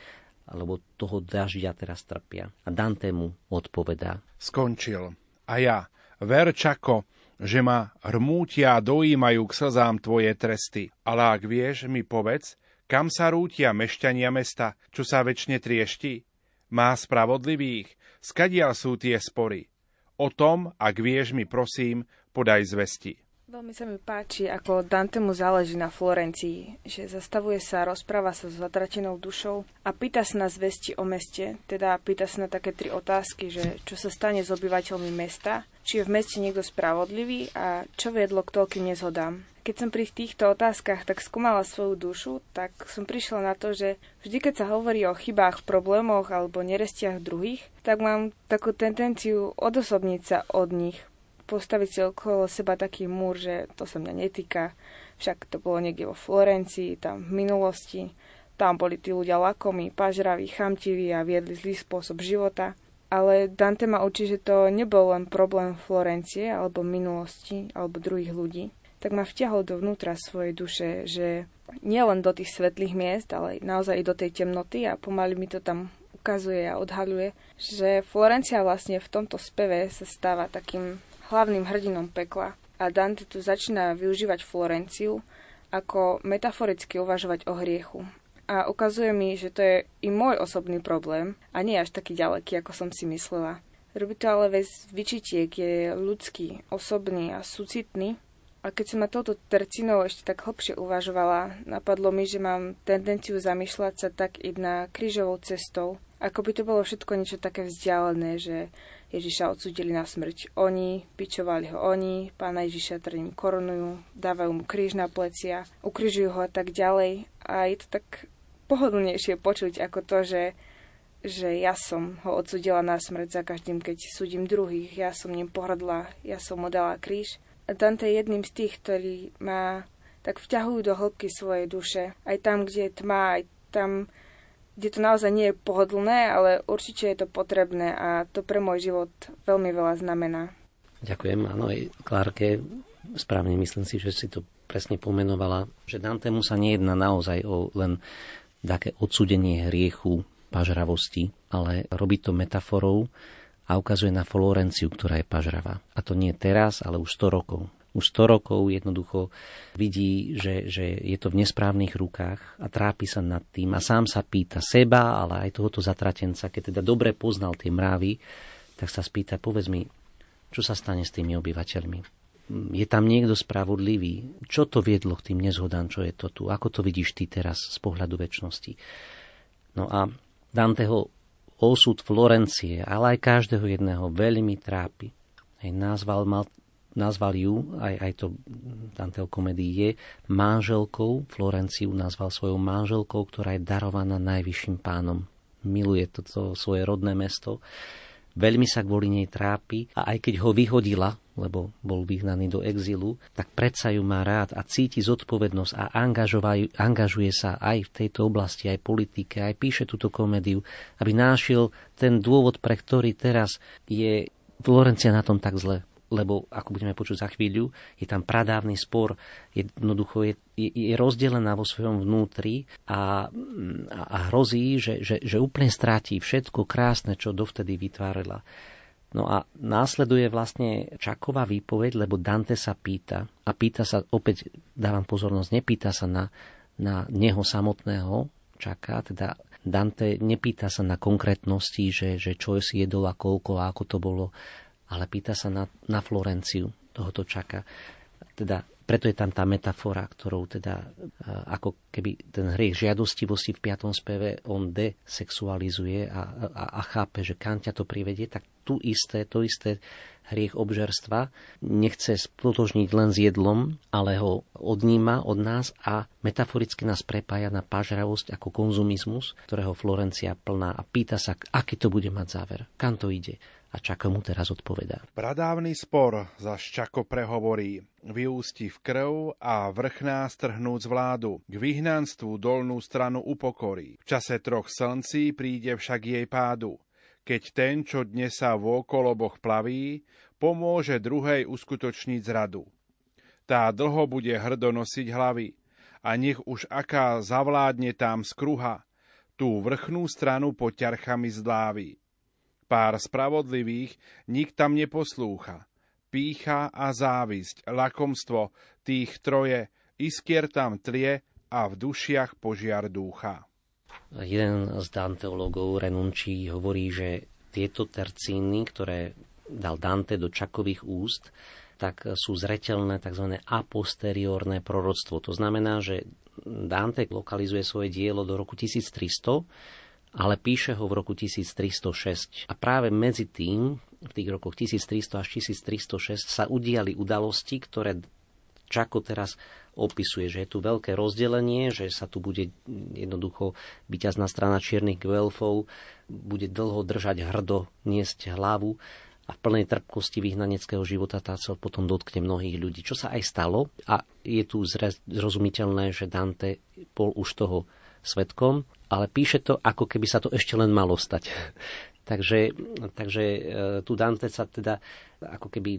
alebo toho dažďa teraz trpia. A Dante mu odpovedá. Skončil. A ja, ver Čako, že ma hrmútia dojímajú k slzám tvoje tresty. Ale ak vieš, mi povedz, kam sa rútia mešťania mesta, čo sa väčšine triešti? Má spravodlivých? Skadiaľ sú tie spory? O tom, ak vieš mi, prosím, podaj zvesti. Veľmi sa mi páči, ako Dante mu záleží na Florencii, že zastavuje sa, rozpráva sa s zatratenou dušou a pýta sa na zvesti o meste, teda pýta sa na také tri otázky, že čo sa stane s obyvateľmi mesta, či je v meste niekto spravodlivý a čo viedlo k toľkým nezhodám. Keď som pri týchto otázkach tak skúmala svoju dušu, tak som prišla na to, že vždy, keď sa hovorí o chybách, problémoch alebo nerestiach druhých, tak mám takú tendenciu odosobniť sa od nich, postaviť si okolo seba taký múr, že to sa mňa netýka, však to bolo niekde vo Florencii, tam v minulosti, tam boli tí ľudia lakomí, pažraví, chamtiví a viedli zlý spôsob života. Ale Dante ma učí, že to nebol len problém Florencie alebo minulosti alebo druhých ľudí, tak ma vťahol dovnútra svojej duše, že nielen do tých svetlých miest, ale naozaj i do tej temnoty a pomaly mi to tam ukazuje a odhaľuje, že Florencia vlastne v tomto speve sa stáva takým hlavným hrdinom pekla a Dante tu začína využívať Florenciu ako metaforicky uvažovať o hriechu. A ukazuje mi, že to je i môj osobný problém a nie až taký ďaleký, ako som si myslela. Robí to ale bez vyčitiek, je ľudský, osobný a súcitný a keď som na touto tercinou ešte tak hlbšie uvažovala, napadlo mi, že mám tendenciu zamýšľať sa tak i na krížovou cestou, ako by to bolo všetko niečo také vzdialené, že Ježiša odsudili na smrť oni, pičovali ho oni, pána Ježiša trním korunujú, dávajú mu kríž na plecia, ukrižujú ho a tak ďalej. A je to tak pohodlnejšie počuť ako to, že, že ja som ho odsudila na smrť za každým, keď súdim druhých, ja som ním pohrdla, ja som mu dala kríž. Dante je jedným z tých, ktorí ma tak vťahujú do hĺbky svojej duše. Aj tam, kde je tma, aj tam, kde to naozaj nie je pohodlné, ale určite je to potrebné a to pre môj život veľmi veľa znamená. Ďakujem, áno, aj Klárke, správne myslím si, že si to presne pomenovala, že Dantemu sa nejedná naozaj o len také odsudenie hriechu, pažravosti, ale robí to metaforou, a ukazuje na Florenciu, ktorá je pažravá. A to nie teraz, ale už 100 rokov. Už 100 rokov jednoducho vidí, že, že je to v nesprávnych rukách a trápi sa nad tým a sám sa pýta seba, ale aj tohoto zatratenca, keď teda dobre poznal tie mravy, tak sa spýta, povedz mi, čo sa stane s tými obyvateľmi? Je tam niekto spravodlivý? Čo to viedlo k tým nezhodám, čo je to tu? Ako to vidíš ty teraz z pohľadu väčšnosti? No a Danteho osud Florencie, ale aj každého jedného veľmi trápi. Hej, nazval, mal, nazval ju, aj, aj to Danteho komédii je, manželkou, Florenciu nazval svojou manželkou, ktorá je darovaná najvyšším pánom. Miluje toto svoje rodné mesto veľmi sa kvôli nej trápi a aj keď ho vyhodila, lebo bol vyhnaný do exilu, tak predsa ju má rád a cíti zodpovednosť a angažuje sa aj v tejto oblasti, aj politike, aj píše túto komédiu, aby nášiel ten dôvod, pre ktorý teraz je Florencia na tom tak zle lebo ako budeme počuť za chvíľu, je tam pradávny spor, jednoducho je, je, je rozdelená vo svojom vnútri a, a hrozí, že, že, že úplne stráti všetko krásne, čo dovtedy vytvárala. No a následuje vlastne Čaková výpoveď, lebo Dante sa pýta, a pýta sa, opäť dávam pozornosť, nepýta sa na, na neho samotného, Čaká, teda Dante nepýta sa na konkrétnosti, že, že čo si jedol a koľko a ako to bolo, ale pýta sa na, na Florenciu, tohoto čaka. Teda preto je tam tá metafora, ktorou teda ako keby ten hriech žiadostivosti v 5. speve on desexualizuje a, a, a chápe, že kam ťa to privedie, tak tu isté, to isté hriech obžerstva nechce splotožniť len s jedlom, ale ho odníma od nás a metaforicky nás prepája na pažravosť ako konzumizmus, ktorého Florencia plná a pýta sa, aký to bude mať záver, kam to ide a Čako mu teraz odpovedá. Pradávny spor za Čako prehovorí, vyústi v krv a vrchná strhnúc vládu, k vyhnanstvu dolnú stranu upokorí. V čase troch slncí príde však jej pádu, keď ten, čo dnes sa v okoloboch plaví, pomôže druhej uskutočniť zradu. Tá dlho bude hrdo nosiť hlavy a nech už aká zavládne tam skruha, tú vrchnú stranu pod ťarchami zdláví Pár spravodlivých nik tam neposlúcha. Pícha a závisť, lakomstvo, tých troje, iskier tam tlie a v dušiach požiar dúcha. Jeden z danteologov Renunčí hovorí, že tieto tercíny, ktoré dal Dante do Čakových úst, tak sú zretelné tzv. a posteriorné proroctvo. To znamená, že Dante lokalizuje svoje dielo do roku 1300 ale píše ho v roku 1306. A práve medzi tým, v tých rokoch 1300 až 1306, sa udiali udalosti, ktoré Čako teraz opisuje, že je tu veľké rozdelenie, že sa tu bude jednoducho byťazná strana čiernych guelfov, bude dlho držať hrdo, niesť hlavu a v plnej trpkosti vyhnaneckého života tá sa potom dotkne mnohých ľudí. Čo sa aj stalo a je tu zrozumiteľné, že Dante bol už toho svetkom, ale píše to, ako keby sa to ešte len malo stať. takže, takže e, tu Dante sa teda ako keby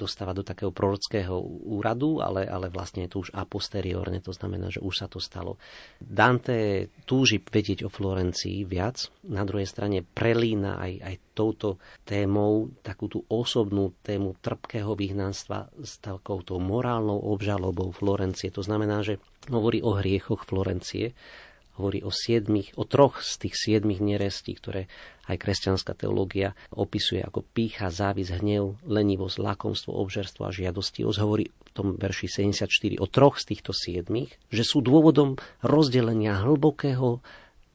dostáva do takého prorockého úradu, ale, ale vlastne je to už a posteriorne, to znamená, že už sa to stalo. Dante túži vedieť o Florencii viac, na druhej strane prelína aj, aj touto témou, takú tú osobnú tému trpkého vyhnanstva s takouto morálnou obžalobou Florencie. To znamená, že hovorí o hriechoch Florencie, hovorí o siedmých, o troch z tých siedmých nerestí, ktoré aj kresťanská teológia opisuje ako pícha, závis, hnev, lenivosť, lakomstvo, obžerstvo a žiadostivosť. Hovorí v tom verši 74 o troch z týchto siedmých, že sú dôvodom rozdelenia hlbokého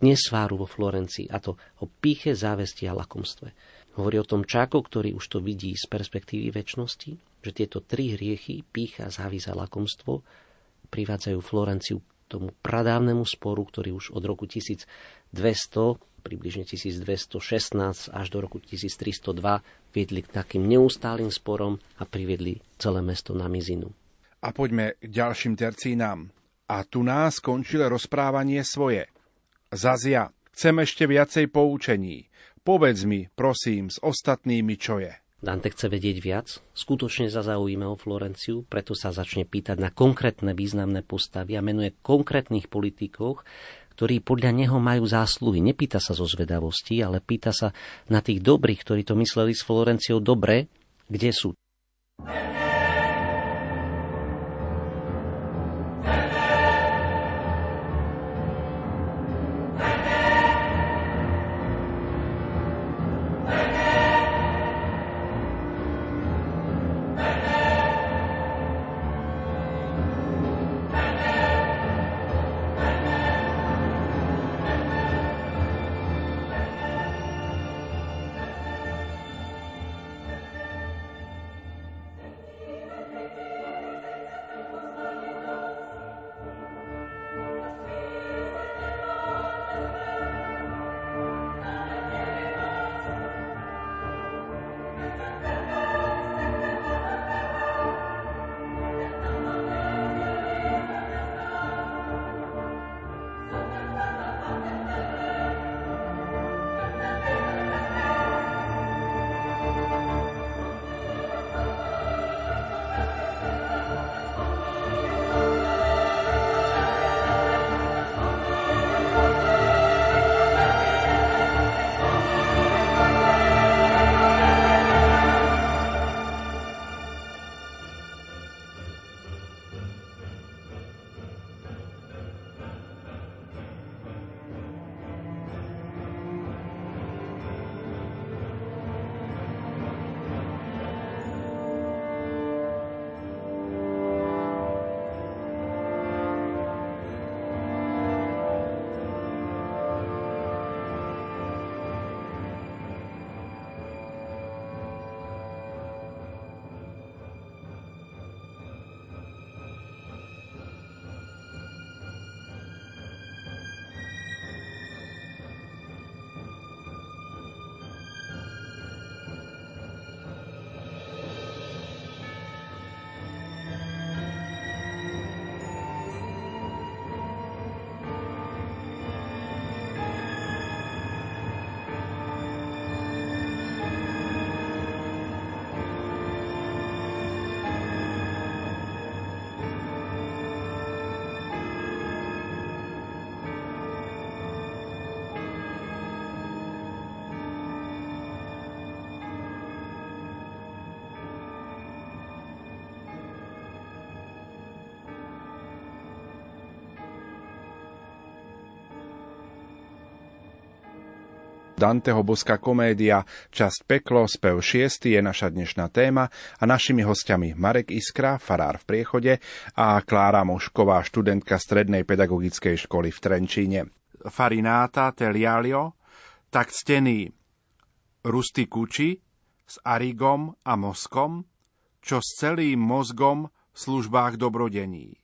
nesváru vo Florencii, a to o píche, závesti a lakomstve. Hovorí o tom Čáko, ktorý už to vidí z perspektívy väčšnosti, že tieto tri hriechy, pícha, závis a lakomstvo, privádzajú Florenciu tomu pradávnemu sporu, ktorý už od roku 1200, približne 1216 až do roku 1302 viedli k takým neustálým sporom a priviedli celé mesto na mizinu. A poďme k ďalším tercínám. A tu nás skončilo rozprávanie svoje. Zazia, chcem ešte viacej poučení. Povedz mi, prosím, s ostatnými, čo je. Dante chce vedieť viac, skutočne sa zaujíma o Florenciu, preto sa začne pýtať na konkrétne významné postavy a menuje konkrétnych politikov, ktorí podľa neho majú zásluhy. Nepýta sa zo zvedavosti, ale pýta sa na tých dobrých, ktorí to mysleli s Florenciou dobre, kde sú. Danteho boská komédia, časť Peklo, spev 6 je naša dnešná téma a našimi hostiami Marek Iskra, farár v priechode a Klára Mošková, študentka Strednej pedagogickej školy v Trenčíne. Farináta Telialio, tak ctený Rusty Kuči s Arigom a Moskom, čo s celým mozgom v službách dobrodení.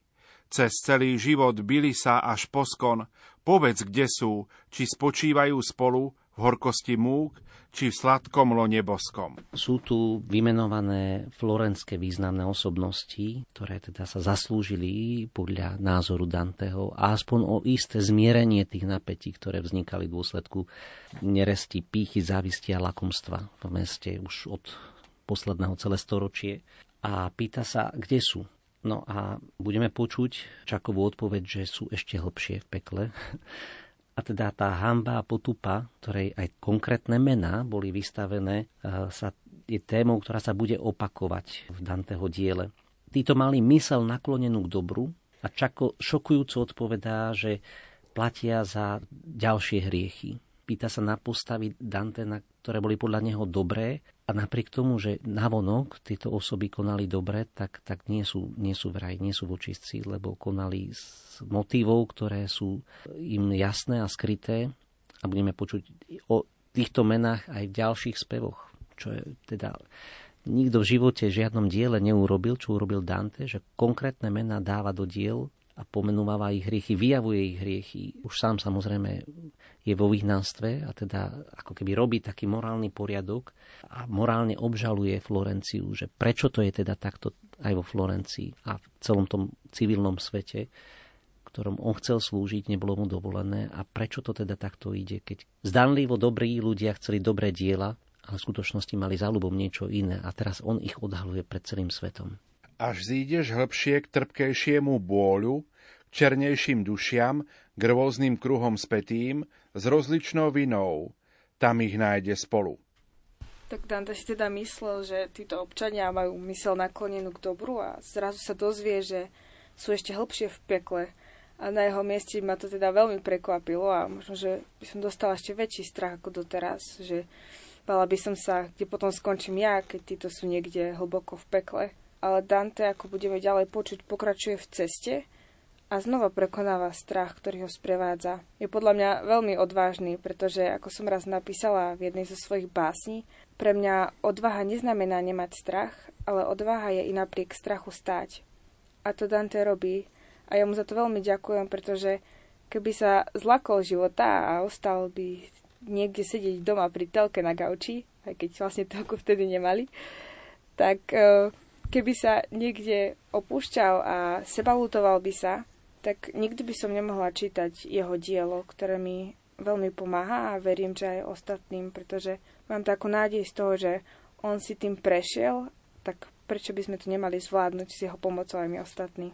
Cez celý život byli sa až poskon, povedz, kde sú, či spočívajú spolu horkosti múk, či v sladkom lone boskom. Sú tu vymenované florenské významné osobnosti, ktoré teda sa zaslúžili podľa názoru Danteho a aspoň o isté zmierenie tých napätí, ktoré vznikali v dôsledku neresti, pýchy, závisti a lakomstva v meste už od posledného celé storočie. A pýta sa, kde sú. No a budeme počuť Čakovú odpoveď, že sú ešte hlbšie v pekle. A teda tá hamba a potupa, ktorej aj konkrétne mená boli vystavené, eh, sa, je témou, ktorá sa bude opakovať v Danteho diele. Títo mali mysel naklonenú k dobru a Čako šokujúco odpovedá, že platia za ďalšie hriechy. Pýta sa na postavy Dante, na ktoré boli podľa neho dobré. A napriek tomu, že navonok tieto osoby konali dobre, tak, tak nie, sú, nie sú vraj, nie sú vočistci, lebo konali z motívov, ktoré sú im jasné a skryté. A budeme počuť o týchto menách aj v ďalších spevoch, čo je teda nikto v živote žiadnom diele neurobil, čo urobil Dante, že konkrétne mená dáva do diel a pomenúva ich hriechy, vyjavuje ich hriechy. Už sám samozrejme je vo vyhnanstve a teda ako keby robí taký morálny poriadok a morálne obžaluje Florenciu, že prečo to je teda takto aj vo Florencii a v celom tom civilnom svete, ktorom on chcel slúžiť, nebolo mu dovolené a prečo to teda takto ide, keď zdanlivo dobrí ľudia chceli dobré diela, ale v skutočnosti mali záľubom niečo iné a teraz on ich odhaluje pred celým svetom. Až zídeš hĺbšie k trpkejšiemu bôľu, k černejším dušiam, k rôznym kruhom spätým, s rozličnou vinou. Tam ich nájde spolu. Tak Dante si teda myslel, že títo občania majú mysel naklonenú k dobru a zrazu sa dozvie, že sú ešte hlbšie v pekle. A na jeho mieste ma to teda veľmi prekvapilo a možno, že by som dostala ešte väčší strach ako doteraz, že bala by som sa, kde potom skončím ja, keď títo sú niekde hlboko v pekle. Ale Dante, ako budeme ďalej počuť, pokračuje v ceste a znova prekonáva strach, ktorý ho sprevádza. Je podľa mňa veľmi odvážny, pretože, ako som raz napísala v jednej zo svojich básní, pre mňa odvaha neznamená nemať strach, ale odvaha je i napriek strachu stáť. A to Dante robí. A ja mu za to veľmi ďakujem, pretože keby sa zlakol života a ostal by niekde sedieť doma pri telke na gauči, aj keď vlastne telku vtedy nemali, tak e, keby sa niekde opúšťal a sebalutoval by sa, tak nikdy by som nemohla čítať jeho dielo, ktoré mi veľmi pomáha a verím, že aj ostatným, pretože mám takú nádej z toho, že on si tým prešiel, tak prečo by sme to nemali zvládnuť s jeho pomocou aj my ostatní.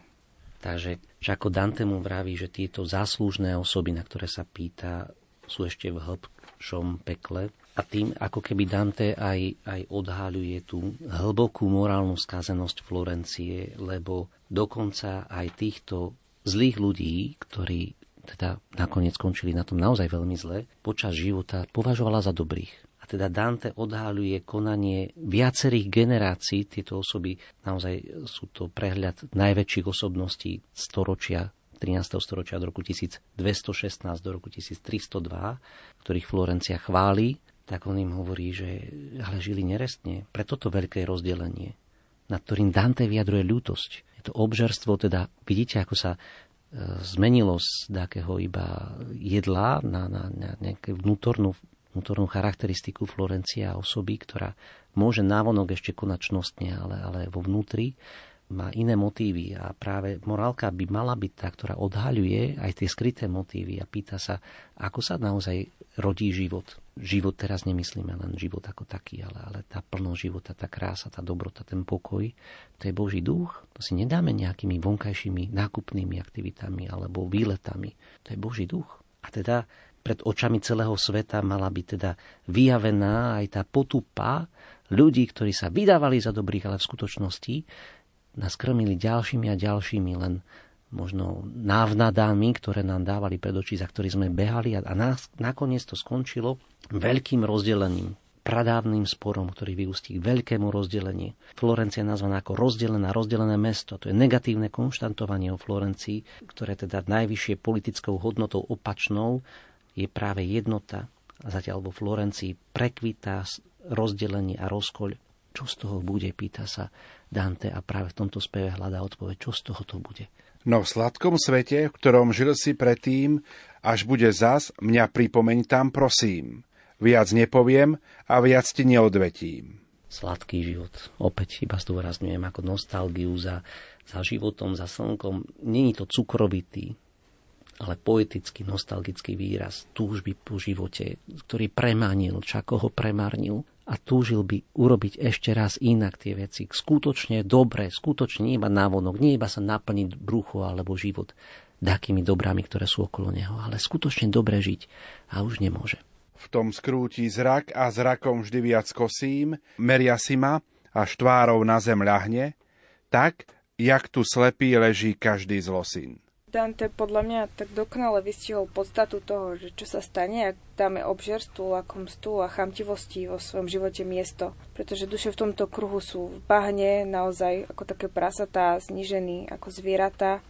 Takže ako Dante mu vraví, že tieto záslužné osoby, na ktoré sa pýta, sú ešte v hĺbšom pekle. A tým ako keby Dante aj, aj odhaľuje tú hlbokú morálnu skazenosť Florencie, lebo dokonca aj týchto zlých ľudí, ktorí teda nakoniec skončili na tom naozaj veľmi zle, počas života považovala za dobrých. A teda Dante odhaľuje konanie viacerých generácií. Tieto osoby naozaj sú to prehľad najväčších osobností storočia 13. storočia od roku 1216 do roku 1302, ktorých Florencia chváli, tak on im hovorí, že ale žili nerestne. Preto to veľké rozdelenie, nad ktorým Dante vyjadruje ľútosť to obžerstvo, teda vidíte, ako sa e, zmenilo z takého iba jedla na, na, na nejakú vnútornú, vnútornú charakteristiku Florencia osoby, ktorá môže návonok ešte konačnostne, ale, ale vo vnútri má iné motívy a práve morálka by mala byť tá, ktorá odhaľuje aj tie skryté motívy a pýta sa, ako sa naozaj rodí život. Život teraz nemyslíme len život ako taký, ale, ale tá plnosť života, tá krása, tá dobrota, ten pokoj, to je Boží duch. To si nedáme nejakými vonkajšími nákupnými aktivitami alebo výletami. To je Boží duch. A teda pred očami celého sveta mala byť teda vyjavená aj tá potupa ľudí, ktorí sa vydávali za dobrých, ale v skutočnosti nás krmili ďalšími a ďalšími len možno návnadami, ktoré nám dávali pred oči, za ktorý sme behali a, nás, nakoniec to skončilo veľkým rozdelením pradávnym sporom, ktorý vyústí k veľkému rozdeleniu. Florencia je nazvaná ako rozdelená, rozdelené mesto. To je negatívne konštantovanie o Florencii, ktoré teda najvyššie politickou hodnotou opačnou je práve jednota. A zatiaľ vo Florencii prekvitá rozdelenie a rozkoľ. Čo z toho bude, pýta sa Dante a práve v tomto speve hľadá odpoveď, čo z toho to bude. No v sladkom svete, v ktorom žil si predtým, až bude zas, mňa pripomeň tam prosím. Viac nepoviem a viac ti neodvetím. Sladký život. Opäť iba zdôrazňujem ako nostalgiu za, za životom, za slnkom. Není to cukrovitý, ale poetický, nostalgický výraz túžby po živote, ktorý premanil, čako ho premarnil a túžil by urobiť ešte raz inak tie veci. Skutočne dobre, skutočne nie iba návonok, nie iba sa naplniť brucho alebo život takými dobrami, ktoré sú okolo neho, ale skutočne dobre žiť a už nemôže. V tom skrúti zrak a zrakom vždy viac kosím, meria si ma, až tvárou na zem ľahne, tak, jak tu slepý leží každý z losín. Dante podľa mňa tak dokonale vystihol podstatu toho, že čo sa stane, ak dáme obžerstvu, lakomstvu a chamtivosti vo svojom živote miesto. Pretože duše v tomto kruhu sú v bahne naozaj ako také prasatá, znižení ako zvieratá,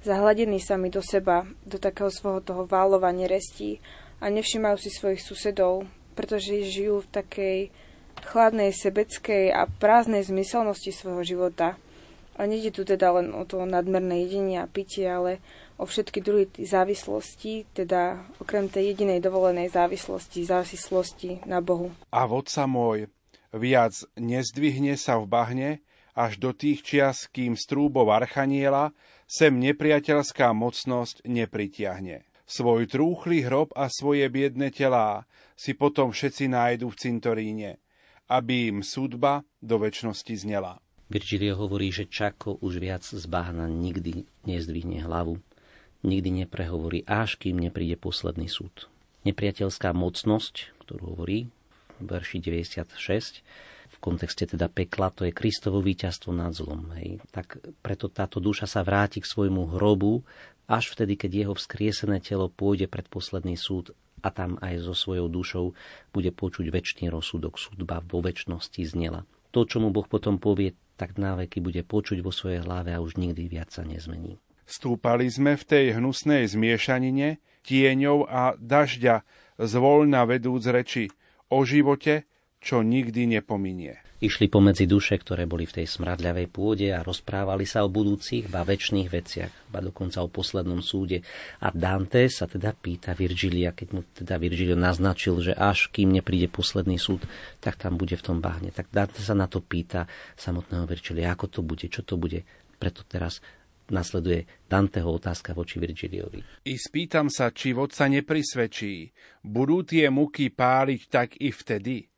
zahladení sami do seba, do takého svojho toho válova nerestí a nevšimajú si svojich susedov, pretože žijú v takej chladnej, sebeckej a prázdnej zmyselnosti svojho života. A nejde tu teda len o to nadmerné jedenie a pitie, ale o všetky druhy závislostí, teda okrem tej jedinej dovolenej závislosti, závislosti na Bohu. A vodca môj, viac nezdvihne sa v bahne, až do tých čias, kým strúbov archaniela sem nepriateľská mocnosť nepritiahne. Svoj trúchly hrob a svoje biedne telá si potom všetci nájdu v cintoríne, aby im súdba do väčšnosti znela. Virgilio hovorí, že Čako už viac z bahna nikdy nezdvihne hlavu, nikdy neprehovorí, až kým nepríde posledný súd. Nepriateľská mocnosť, ktorú hovorí v verši 96, v kontexte teda pekla, to je Kristovo víťazstvo nad zlom. Hej. Tak preto táto duša sa vráti k svojmu hrobu až vtedy, keď jeho vzkriesené telo pôjde pred posledný súd a tam aj so svojou dušou bude počuť väčší rozsudok, súdba vo väčšnosti znela. To, čo mu Boh potom povie, tak na veky bude počuť vo svojej hlave a už nikdy viac sa nezmení. Stúpali sme v tej hnusnej zmiešanine tieňov a dažďa, zvoľna vedúc reči o živote, čo nikdy nepominie. Išli pomedzi duše, ktoré boli v tej smradľavej pôde a rozprávali sa o budúcich, ba väčšných veciach, ba dokonca o poslednom súde. A Dante sa teda pýta Virgilia, keď mu teda Virgilio naznačil, že až kým nepríde posledný súd, tak tam bude v tom bahne. Tak Dante sa na to pýta samotného Virgilia, ako to bude, čo to bude. Preto teraz nasleduje Danteho otázka voči Virgiliovi. I spýtam sa, či vodca neprisvedčí, budú tie muky páliť tak i vtedy?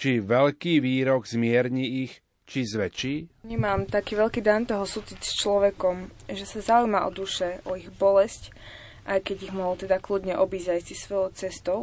Či veľký výrok zmierni ich, či zväčší? Nemám taký veľký Danteho súcit s človekom, že sa zaujíma o duše, o ich bolesť, aj keď ich mohol teda kľudne obísť aj si svojou cestou.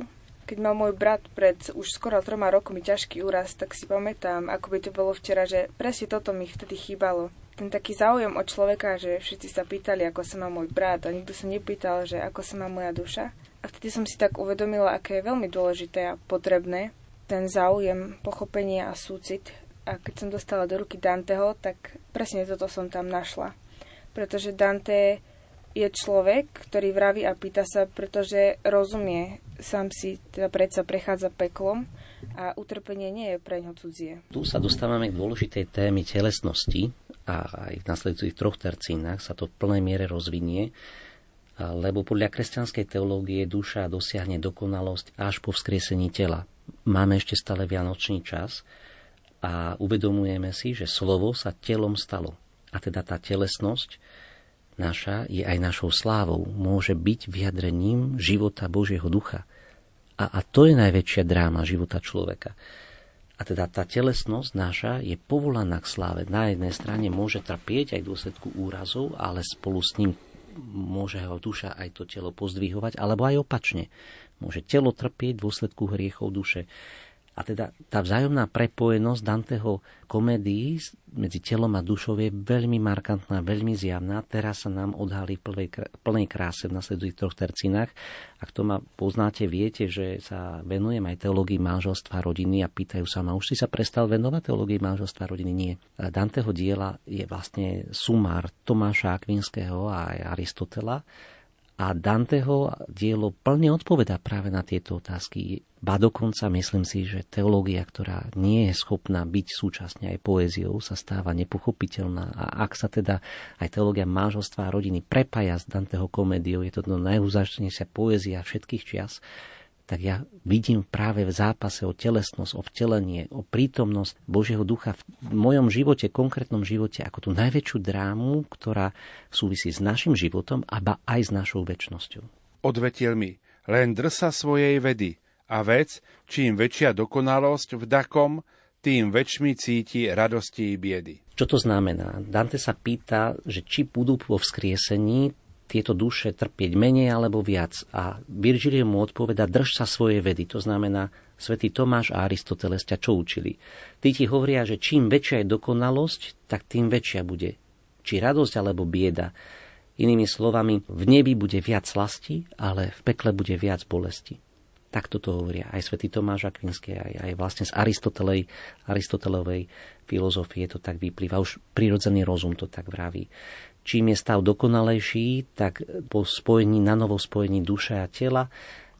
Keď mal môj brat pred už skoro troma rokmi ťažký úraz, tak si pamätám, ako by to bolo včera, že presne toto mi vtedy chýbalo. Ten taký záujem od človeka, že všetci sa pýtali, ako sa má môj brat a nikto sa nepýtal, že ako sa má moja duša. A vtedy som si tak uvedomila, aké je veľmi dôležité a potrebné ten záujem, pochopenie a súcit. A keď som dostala do ruky Danteho, tak presne toto som tam našla. Pretože Dante je človek, ktorý vraví a pýta sa, pretože rozumie, sám si teda predsa prechádza peklom a utrpenie nie je pre ňo cudzie. Tu sa dostávame k dôležitej témy telesnosti a aj v nasledujúcich troch tercínach sa to v plnej miere rozvinie, lebo podľa kresťanskej teológie duša dosiahne dokonalosť až po vzkriesení tela máme ešte stále vianočný čas a uvedomujeme si, že slovo sa telom stalo. A teda tá telesnosť naša je aj našou slávou. Môže byť vyjadrením života Božieho ducha. A, a to je najväčšia dráma života človeka. A teda tá telesnosť naša je povolaná k sláve. Na jednej strane môže trpieť aj dôsledku úrazov, ale spolu s ním môže ho duša aj to telo pozdvihovať, alebo aj opačne. Môže telo trpieť v dôsledku hriechov duše. A teda tá vzájomná prepojenosť Danteho komédií medzi telom a dušou je veľmi markantná, veľmi zjavná. Teraz sa nám odhalí v plnej, plnej kráse v nasledujúcich troch tercinách. Ak to ma poznáte, viete, že sa venujem aj teológii manželstva rodiny a pýtajú sa ma, už si sa prestal venovať teológii manželstva rodiny? Nie. Danteho diela je vlastne sumár Tomáša Akvinského a Aristotela a Danteho dielo plne odpoveda práve na tieto otázky. Ba dokonca myslím si, že teológia, ktorá nie je schopná byť súčasne aj poéziou, sa stáva nepochopiteľná. A ak sa teda aj teológia manželstva a rodiny prepája s Danteho komédiou, je to najúzačnejšia poézia všetkých čias, tak ja vidím práve v zápase o telesnosť, o vtelenie, o prítomnosť Božieho ducha v mojom živote, konkrétnom živote, ako tú najväčšiu drámu, ktorá súvisí s našim životom, aba aj s našou väčšnosťou. Odvetil mi, len drsa svojej vedy a vec, čím väčšia dokonalosť v dakom, tým väčšmi cíti radosti i biedy. Čo to znamená? Dante sa pýta, že či budú vo vzkriesení tieto duše trpieť menej alebo viac. A Virgilio mu odpoveda, drž sa svojej vedy. To znamená, svätý Tomáš a Aristoteles ťa čo učili? Tí ti hovoria, že čím väčšia je dokonalosť, tak tým väčšia bude. Či radosť alebo bieda. Inými slovami, v nebi bude viac slasti, ale v pekle bude viac bolesti. Takto to hovoria aj svätý Tomáš Akvinský, aj, aj vlastne z Aristotelej, Aristotelovej filozofie to tak vyplýva. Už prirodzený rozum to tak vraví. Čím je stav dokonalejší, tak po spojení, na novo spojení duše a tela,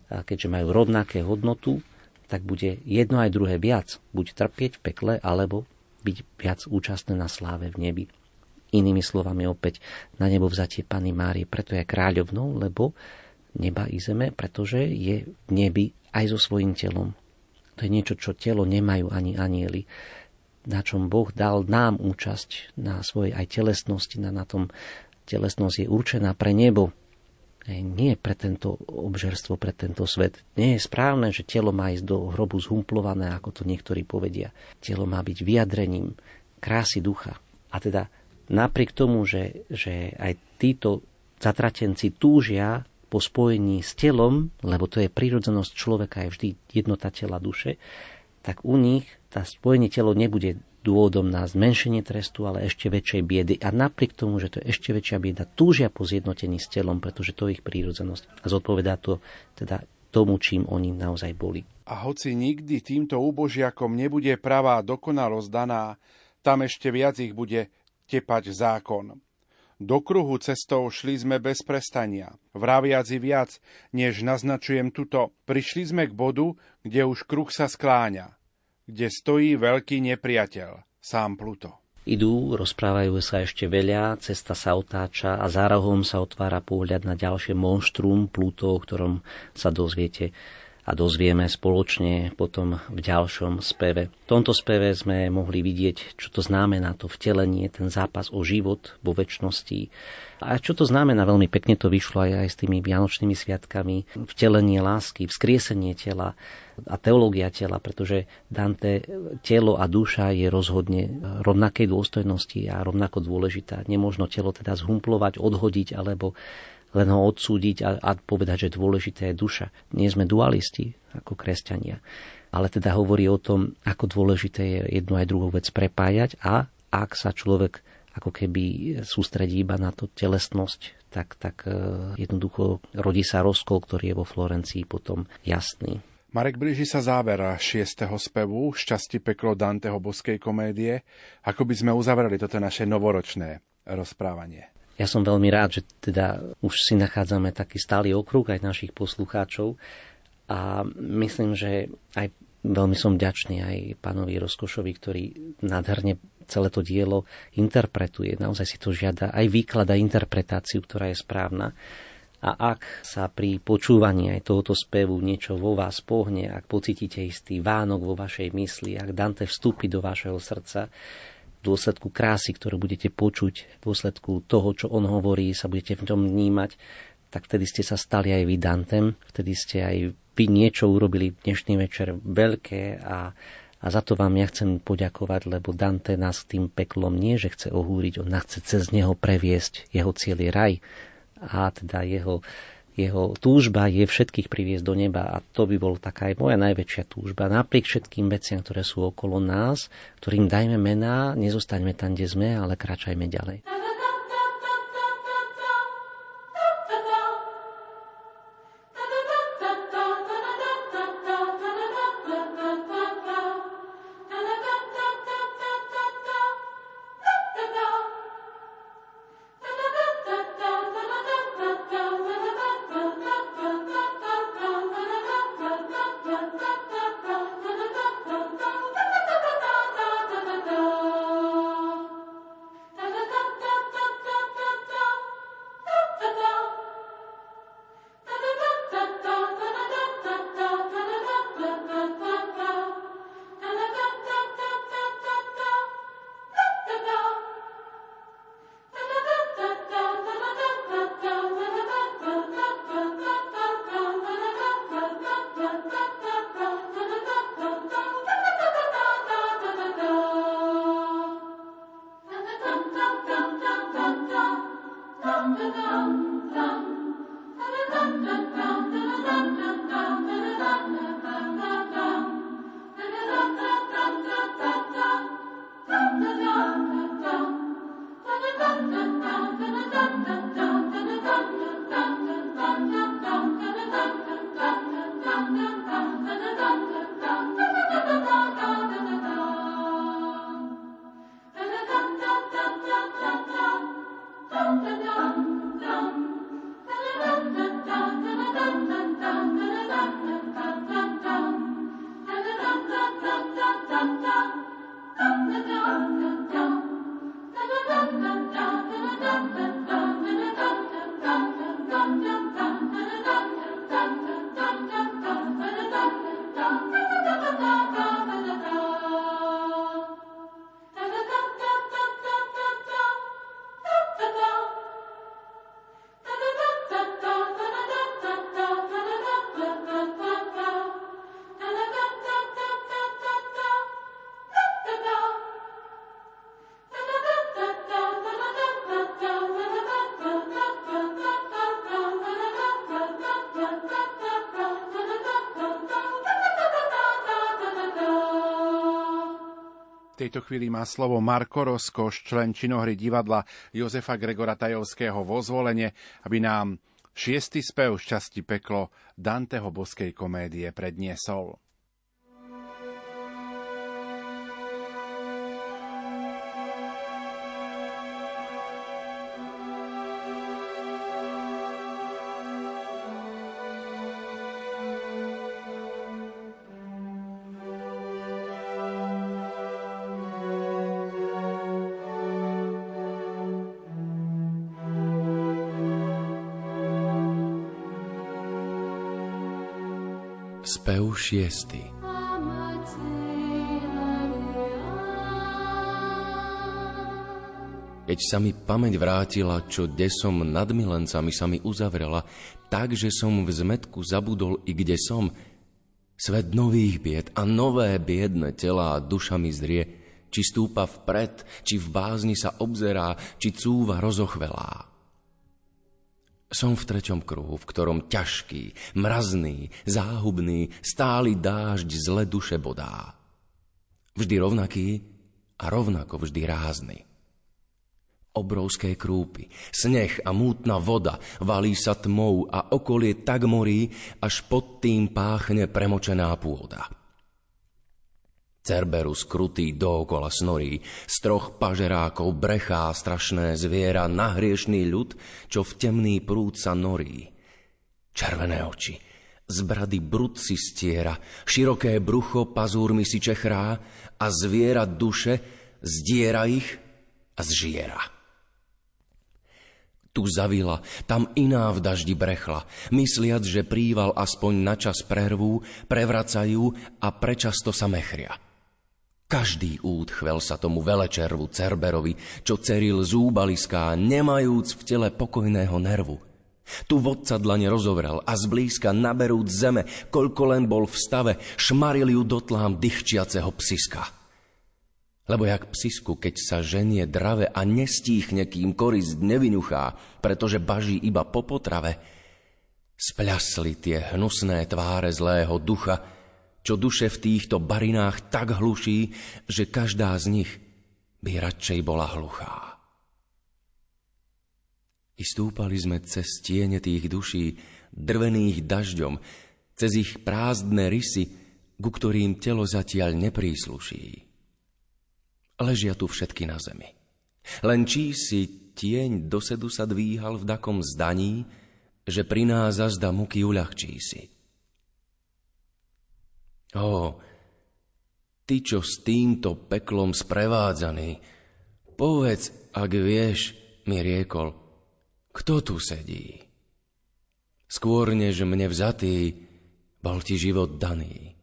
a keďže majú rovnaké hodnotu, tak bude jedno aj druhé viac. Buď trpieť v pekle, alebo byť viac účastné na sláve v nebi. Inými slovami opäť na nebo vzatie Pany Márie, preto je kráľovnou, lebo neba i zeme, pretože je v nebi aj so svojím telom. To je niečo, čo telo nemajú ani anieli na čom Boh dal nám účasť na svojej aj telesnosti, na, na tom telesnosť je určená pre nebo, nie pre tento obžerstvo, pre tento svet. Nie je správne, že telo má ísť do hrobu zhumplované, ako to niektorí povedia. Telo má byť vyjadrením krásy ducha. A teda napriek tomu, že, že aj títo zatratenci túžia po spojení s telom, lebo to je prírodzenosť človeka, je vždy jednota tela duše, tak u nich tá spojenie telo nebude dôvodom na zmenšenie trestu, ale ešte väčšej biedy. A napriek tomu, že to je ešte väčšia bieda, túžia po zjednotení s telom, pretože to je ich prírodzenosť. A zodpovedá to teda tomu, čím oni naozaj boli. A hoci nikdy týmto úbožiakom nebude pravá dokonalosť daná, tam ešte viac ich bude tepať zákon. Do kruhu cestou šli sme bez prestania. Vraviaci viac, než naznačujem tuto, prišli sme k bodu, kde už kruh sa skláňa kde stojí veľký nepriateľ, sám Pluto. Idú, rozprávajú sa ešte veľa, cesta sa otáča a za rohom sa otvára pohľad na ďalšie monštrum Pluto, o ktorom sa dozviete a dozvieme spoločne potom v ďalšom speve. V tomto speve sme mohli vidieť, čo to znamená to vtelenie, ten zápas o život vo väčšnosti. A čo to znamená, veľmi pekne to vyšlo aj, aj s tými vianočnými sviatkami, vtelenie lásky, vzkriesenie tela, a teológia tela, pretože Dante telo a duša je rozhodne rovnakej dôstojnosti a rovnako dôležitá. Nemôžno telo teda zhumplovať, odhodiť alebo len ho odsúdiť a, a povedať, že dôležité je duša. Nie sme dualisti ako kresťania. Ale teda hovorí o tom, ako dôležité je jednu aj druhú vec prepájať a ak sa človek ako keby sústredí iba na to telesnosť, tak, tak e, jednoducho rodí sa rozkol, ktorý je vo Florencii potom jasný. Marek blíži sa záver šiestého spevu Šťastí peklo Danteho boskej komédie. Ako by sme uzavreli toto naše novoročné rozprávanie? Ja som veľmi rád, že teda už si nachádzame taký stály okruh aj našich poslucháčov a myslím, že aj veľmi som vďačný aj pánovi Rozkošovi, ktorý nádherne celé to dielo interpretuje. Naozaj si to žiada aj výklad a interpretáciu, ktorá je správna. A ak sa pri počúvaní aj tohoto spevu niečo vo vás pohne, ak pocítite istý vánok vo vašej mysli, ak Dante vstúpi do vašeho srdca, dôsledku krásy, ktorú budete počuť, v dôsledku toho, čo on hovorí, sa budete v tom vnímať, tak vtedy ste sa stali aj vy Dantem, vtedy ste aj vy niečo urobili dnešný večer veľké a, a za to vám ja chcem poďakovať, lebo Dante nás tým peklom nie, že chce ohúriť, on nás chce cez neho previesť, jeho cieľ je raj, a teda jeho, Jeho túžba je všetkých priviesť do neba a to by bol taká aj moja najväčšia túžba. Napriek všetkým veciam, ktoré sú okolo nás, ktorým dajme mená, nezostaňme tam, kde sme, ale kračajme ďalej. Tejto chvíli má slovo Marko Roskoš, člen činohry divadla Jozefa Gregora Tajovského vo zvolenie, aby nám šiestý spev Šťastí peklo Danteho boskej komédie predniesol. Šiestý. Keď sa mi pamäť vrátila, čo desom nad milencami sa mi uzavrela, tak, že som v zmetku zabudol i kde som, svet nových bied a nové biedne telá dušami zrie, či stúpa vpred, či v bázni sa obzerá, či cúva rozochvelá. Som v treťom kruhu, v ktorom ťažký, mrazný, záhubný, stály dážď zle duše bodá. Vždy rovnaký a rovnako vždy rázny. Obrovské krúpy, sneh a mútna voda valí sa tmou a okolie tak morí, až pod tým páchne premočená pôda. Cerberus krutý dookola snorí, z troch pažerákov brechá strašné zviera na hriešný ľud, čo v temný prúd sa norí. Červené oči, z brady brud si stiera, široké brucho pazúrmi si čechrá a zviera duše zdiera ich a zžiera. Tu zavila, tam iná v daždi brechla, mysliac, že príval aspoň na čas prervú, prevracajú a prečasto sa mechria. Každý útchvel sa tomu velečervu Cerberovi, čo ceril zúbaliská, nemajúc v tele pokojného nervu. Tu vodca dlane rozovrel a zblízka naberúc zeme, koľko len bol v stave, šmaril ju dotlám dychčiaceho psiska. Lebo jak psisku, keď sa ženie drave a nestíchne, kým korist nevyňuchá, pretože baží iba po potrave, Spľasli tie hnusné tváre zlého ducha, čo duše v týchto barinách tak hluší, že každá z nich by radšej bola hluchá. I stúpali sme cez tiene tých duší, drvených dažďom, cez ich prázdne rysy, ku ktorým telo zatiaľ neprísluší. Ležia tu všetky na zemi. Len čí si tieň dosedu sa dvíhal v dakom zdaní, že pri nás zazda muky uľahčí si. Ó, ty, čo s týmto peklom sprevádzaný, povedz, ak vieš, mi riekol, kto tu sedí. Skôr než mne vzatý, bol ti život daný.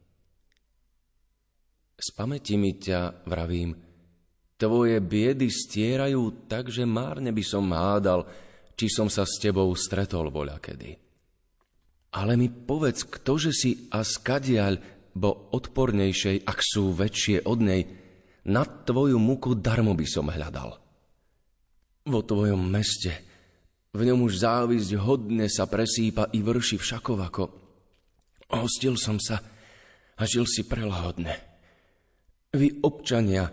Z pamäti mi ťa, vravím, tvoje biedy stierajú tak, že márne by som hádal, či som sa s tebou stretol voľa kedy. Ale mi povedz, ktože si a skadiaľ, bo odpornejšej, ak sú väčšie od nej, na tvoju muku darmo by som hľadal. Vo tvojom meste, v ňom už závisť hodne sa presýpa i vrši všakovako. Hostil som sa a žil si prelahodne. Vy, občania,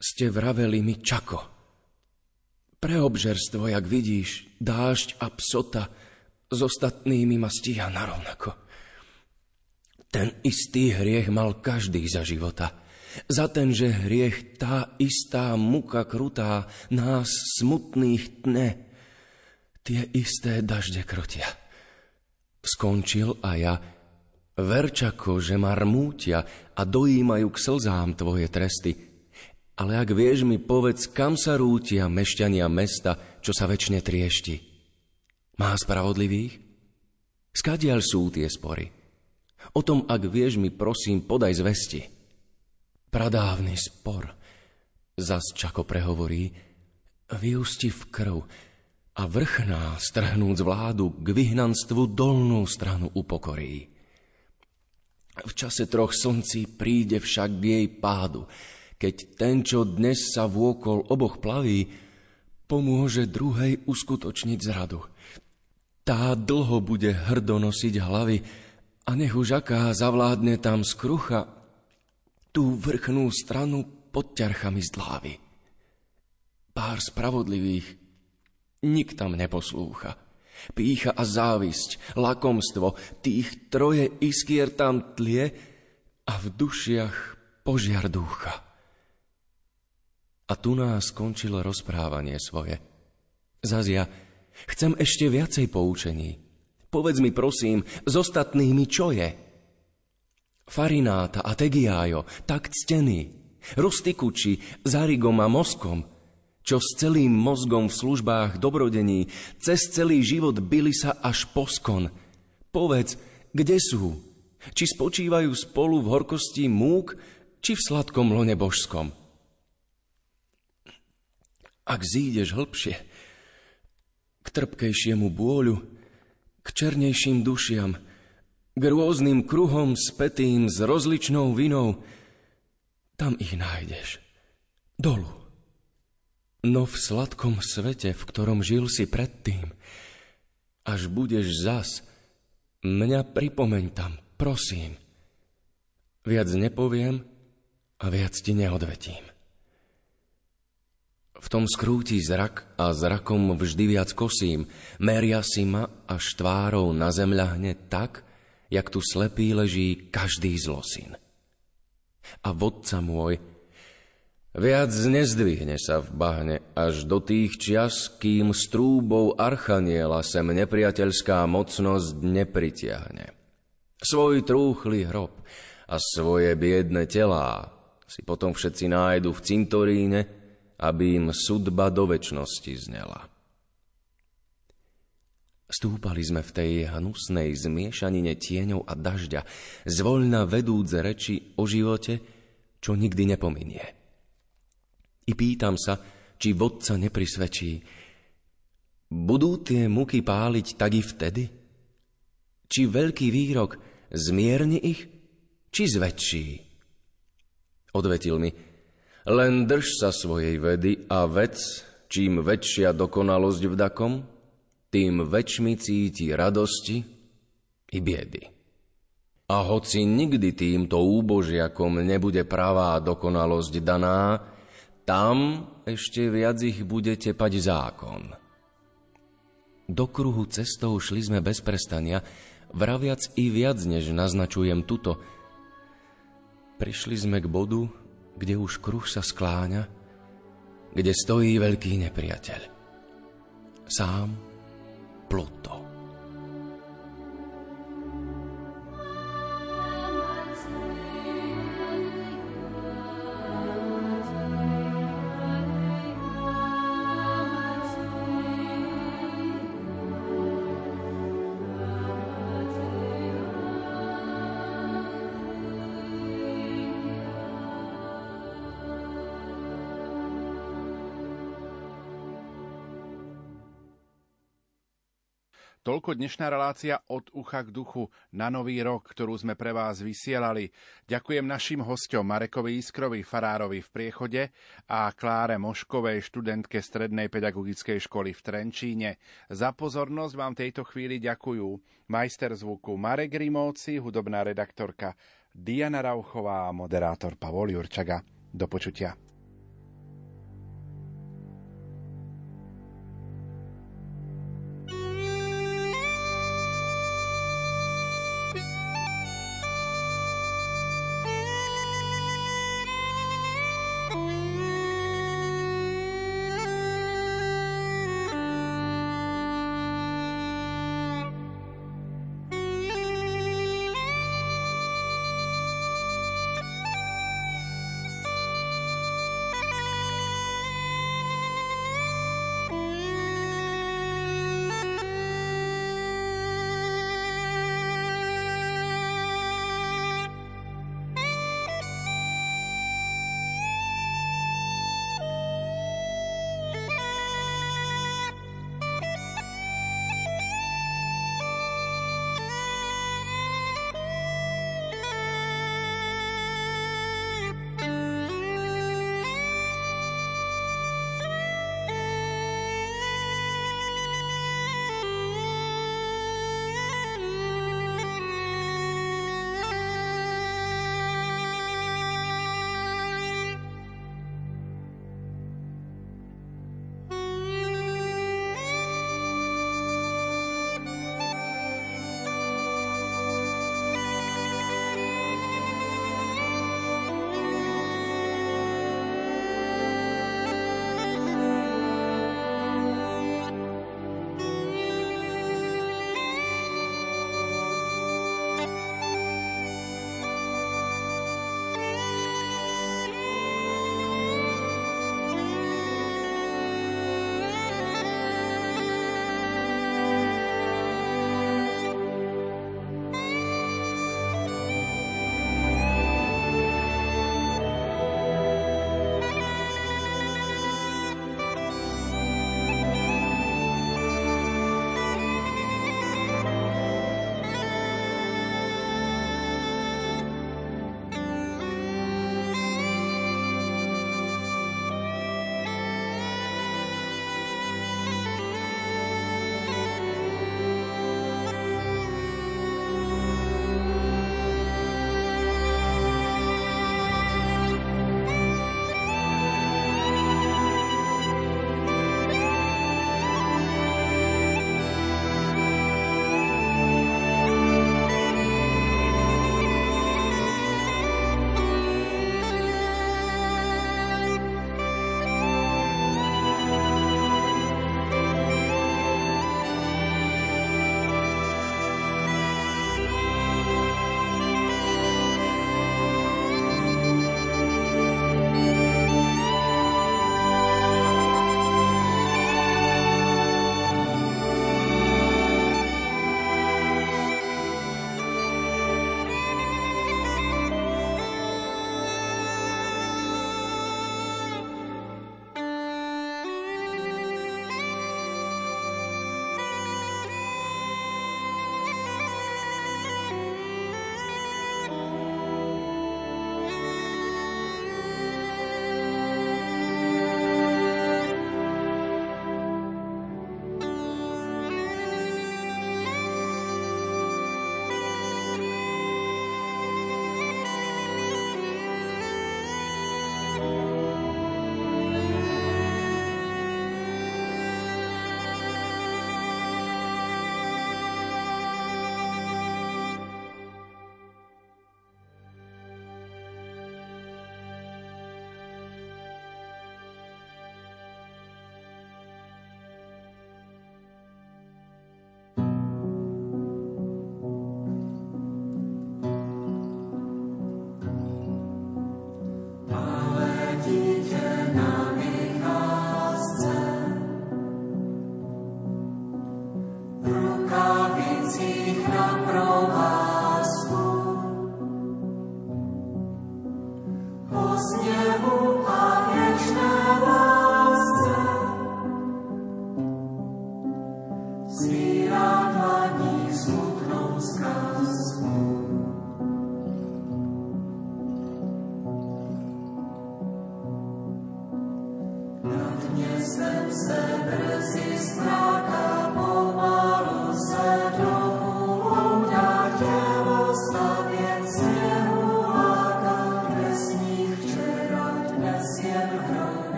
ste vraveli mi čako – pre obžerstvo, jak vidíš, dážď a psota s ostatnými ma stíha narovnako. Ten istý hriech mal každý za života. Za ten, že hriech tá istá muka krutá nás smutných tne. Tie isté dažde krotia. Skončil a ja, verčako, že ma rmútia a dojímajú k slzám tvoje tresty, ale ak vieš mi povedz, kam sa rútia mešťania mesta, čo sa väčšine triešti. Má spravodlivých? Skadiaľ sú tie spory? O tom, ak vieš mi, prosím, podaj zvesti. Pradávny spor, zas čako prehovorí, vyústi v krv a vrchná, strhnúc vládu, k vyhnanstvu dolnú stranu upokorí. V čase troch slncí príde však k jej pádu, keď ten, čo dnes sa vôkol oboch plaví, pomôže druhej uskutočniť zradu. Tá dlho bude hrdo nosiť hlavy a nech už aká zavládne tam skrucha tú vrchnú stranu pod ťarchami zdlávy. Pár spravodlivých nik tam neposlúcha. Pícha a závisť, lakomstvo, tých troje iskier tam tlie a v dušiach požiar ducha. A tu nás skončilo rozprávanie svoje. Zazia, chcem ešte viacej poučení. Povedz mi prosím, s ostatnými čo je? Farináta a Tegiájo, tak ctený, Rustikuči, Zarigom a Moskom, čo s celým mozgom v službách dobrodení, cez celý život byli sa až poskon. Povedz, kde sú? Či spočívajú spolu v horkosti múk, či v sladkom lone božskom? Ak zídeš hlbšie, k trpkejšiemu bôľu, k černejším dušiam, k rôznym kruhom spätým s rozličnou vinou, tam ich nájdeš. Dolu. No v sladkom svete, v ktorom žil si predtým, až budeš zas, mňa pripomeň tam, prosím. Viac nepoviem a viac ti neodvetím. V tom skrúti zrak a zrakom vždy viac kosím, meria si ma až tvárou na zem ľahne tak, jak tu slepý leží každý zlosin. A vodca môj, viac nezdvihne sa v bahne až do tých čias, kým strúbou archaniela sem nepriateľská mocnosť nepritiahne. Svoj trúchly hrob a svoje biedne telá si potom všetci nájdu v cintoríne, aby im sudba do väčšnosti znela. Stúpali sme v tej hnusnej zmiešanine tieňov a dažďa, zvoľna vedúce reči o živote, čo nikdy nepominie. I pýtam sa, či vodca neprisvedčí, budú tie muky páliť tak i vtedy? Či veľký výrok zmierni ich, či zväčší? Odvetil mi, len drž sa svojej vedy a vec, čím väčšia dokonalosť v dakom, tým väčšmi cíti radosti i biedy. A hoci nikdy týmto úbožiakom nebude pravá dokonalosť daná, tam ešte viac ich bude tepať zákon. Do kruhu cestou šli sme bez prestania, vraviac i viac, než naznačujem tuto. Prišli sme k bodu, kde už kruh sa skláňa, kde stojí veľký nepriateľ. Sám Pluto. Toľko dnešná relácia od ucha k duchu na nový rok, ktorú sme pre vás vysielali. Ďakujem našim hostom Marekovi Iskrovi, farárovi v Priechode a Kláre Moškovej, študentke Strednej pedagogickej školy v Trenčíne. Za pozornosť vám tejto chvíli ďakujú majster zvuku Marek Rimovci, hudobná redaktorka Diana Rauchová a moderátor Pavol Jurčaga. Do počutia.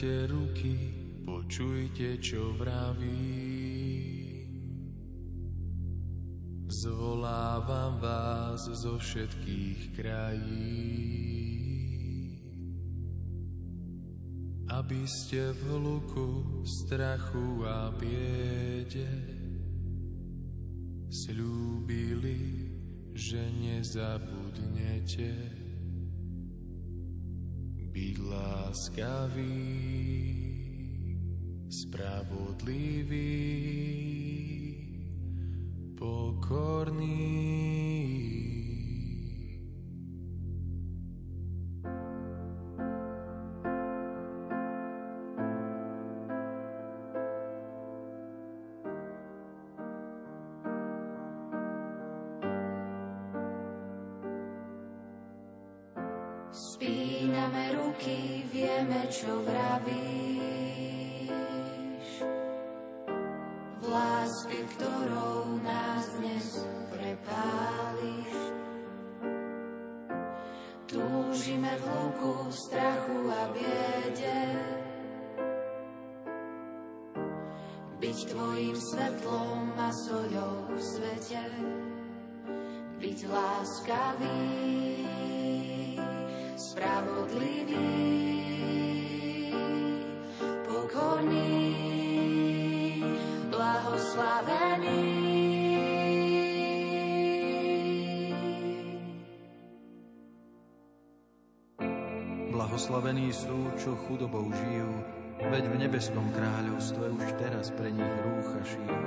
Spínate ruky, počujte, čo vraví. Zvolávam vás zo všetkých krají. Aby ste v hluku, strachu a biede slúbili, že nezabudnete láskavý, spravodlivý, pokorný. Čo vravíš. Blahoslavení sú, čo chudobou žijú, veď v nebeskom kráľovstve už teraz pre nich rúcha šijú.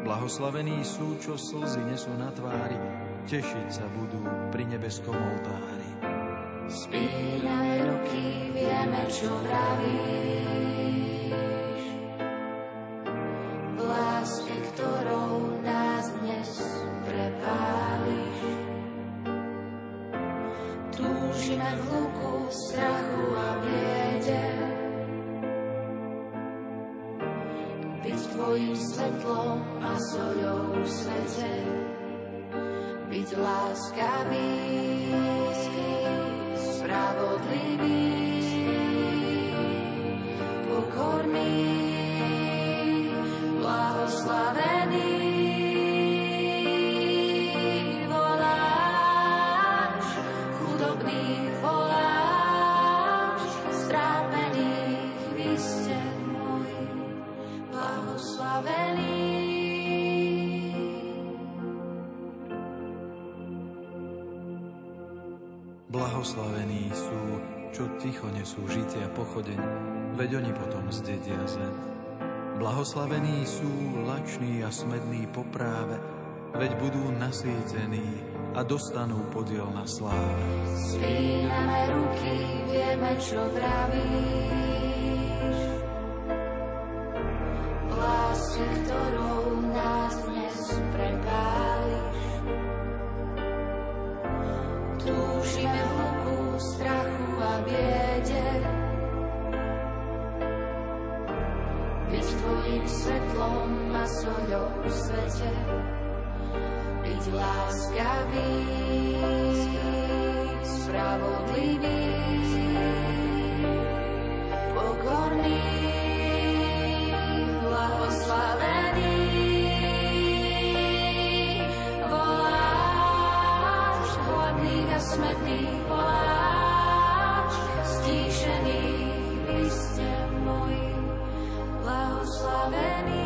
Blahoslavení sú, čo slzy nesú na tvári, tešiť sa budú pri nebeskom oltári. Spíname ruky, vieme, čo vravíš. Veď budú nasýtení a dostanú podiel na sláve. Spíname ruky, vieme, čo vravíš. Láske, ktorou nás dnes prepáliš. Túžime v hluku strachu a biede. Byť tvojim svetlom a soľou v svete. Byť láskavý, spravodlivý, pokorný, blahoslavený. smedný pláč, stíšený vy ste môj. Blahoslavení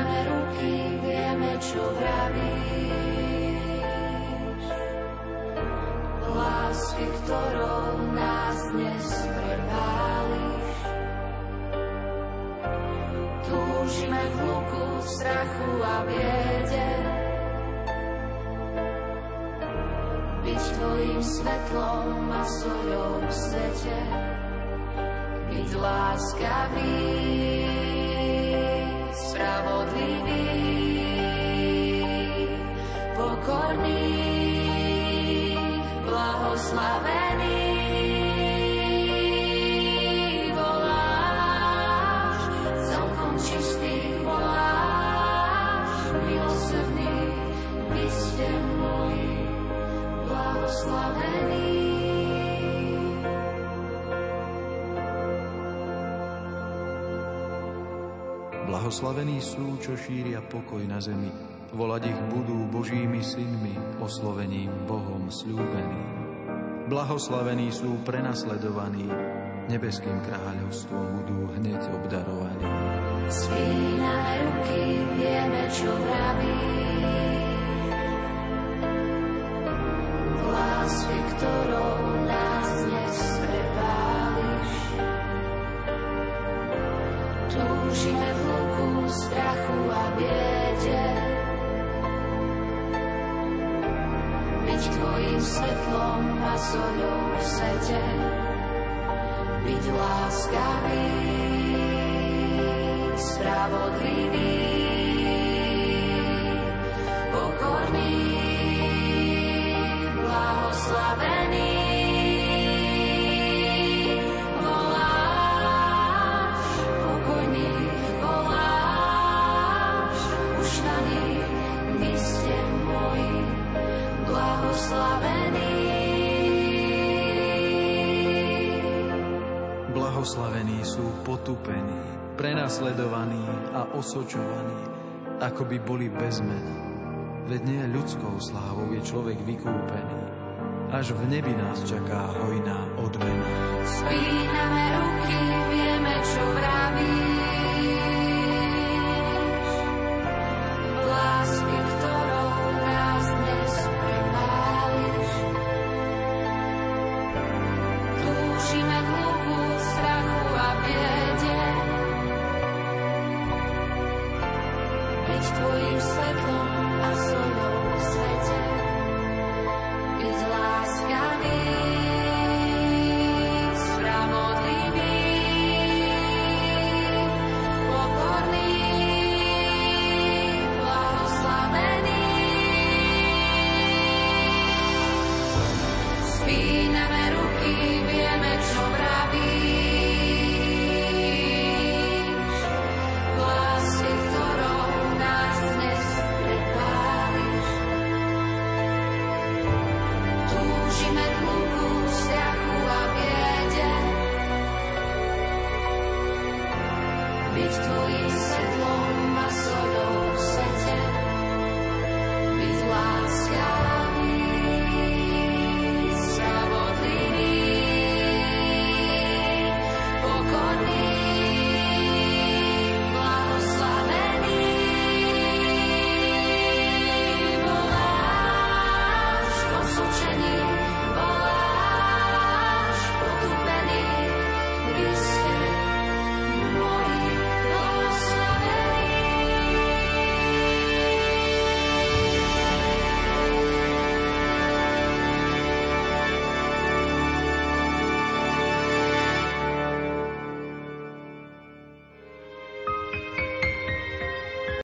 Spíname ruky, vieme, čo vravíš. Lásky, ktorou nás dnes prepáliš. Túžime v hluku, strachu a biede. Byť tvojim svetlom a soľou v svete. Byť láskavý moji, blahoslavení. Blahoslavení sú, čo šíria pokoj na zemi. Volať ich budú Božími synmi, oslovením Bohom slúbeným. Blahoslavení sú prenasledovaní, nebeským kráľovstvom budú hneď obdarovaní. Spíname ruky, vieme, čo vravíš. Lásky, ktorou nás dnes prepáliš. Túžime v hluku strachu a biede. Byť tvojim svetlom a soľou v svete. Byť láskavý, spravodlivý, pokorný, blahoslavený. Blahoslavení. Sú potupení, prenasledovaní a osočovaní, ako by boli bez mena. Veď nie ľudskou slávou je človek vykúpený. Až v nebi nás čaká hojná odmena. Spíname ruky, vieme, čo vravíš.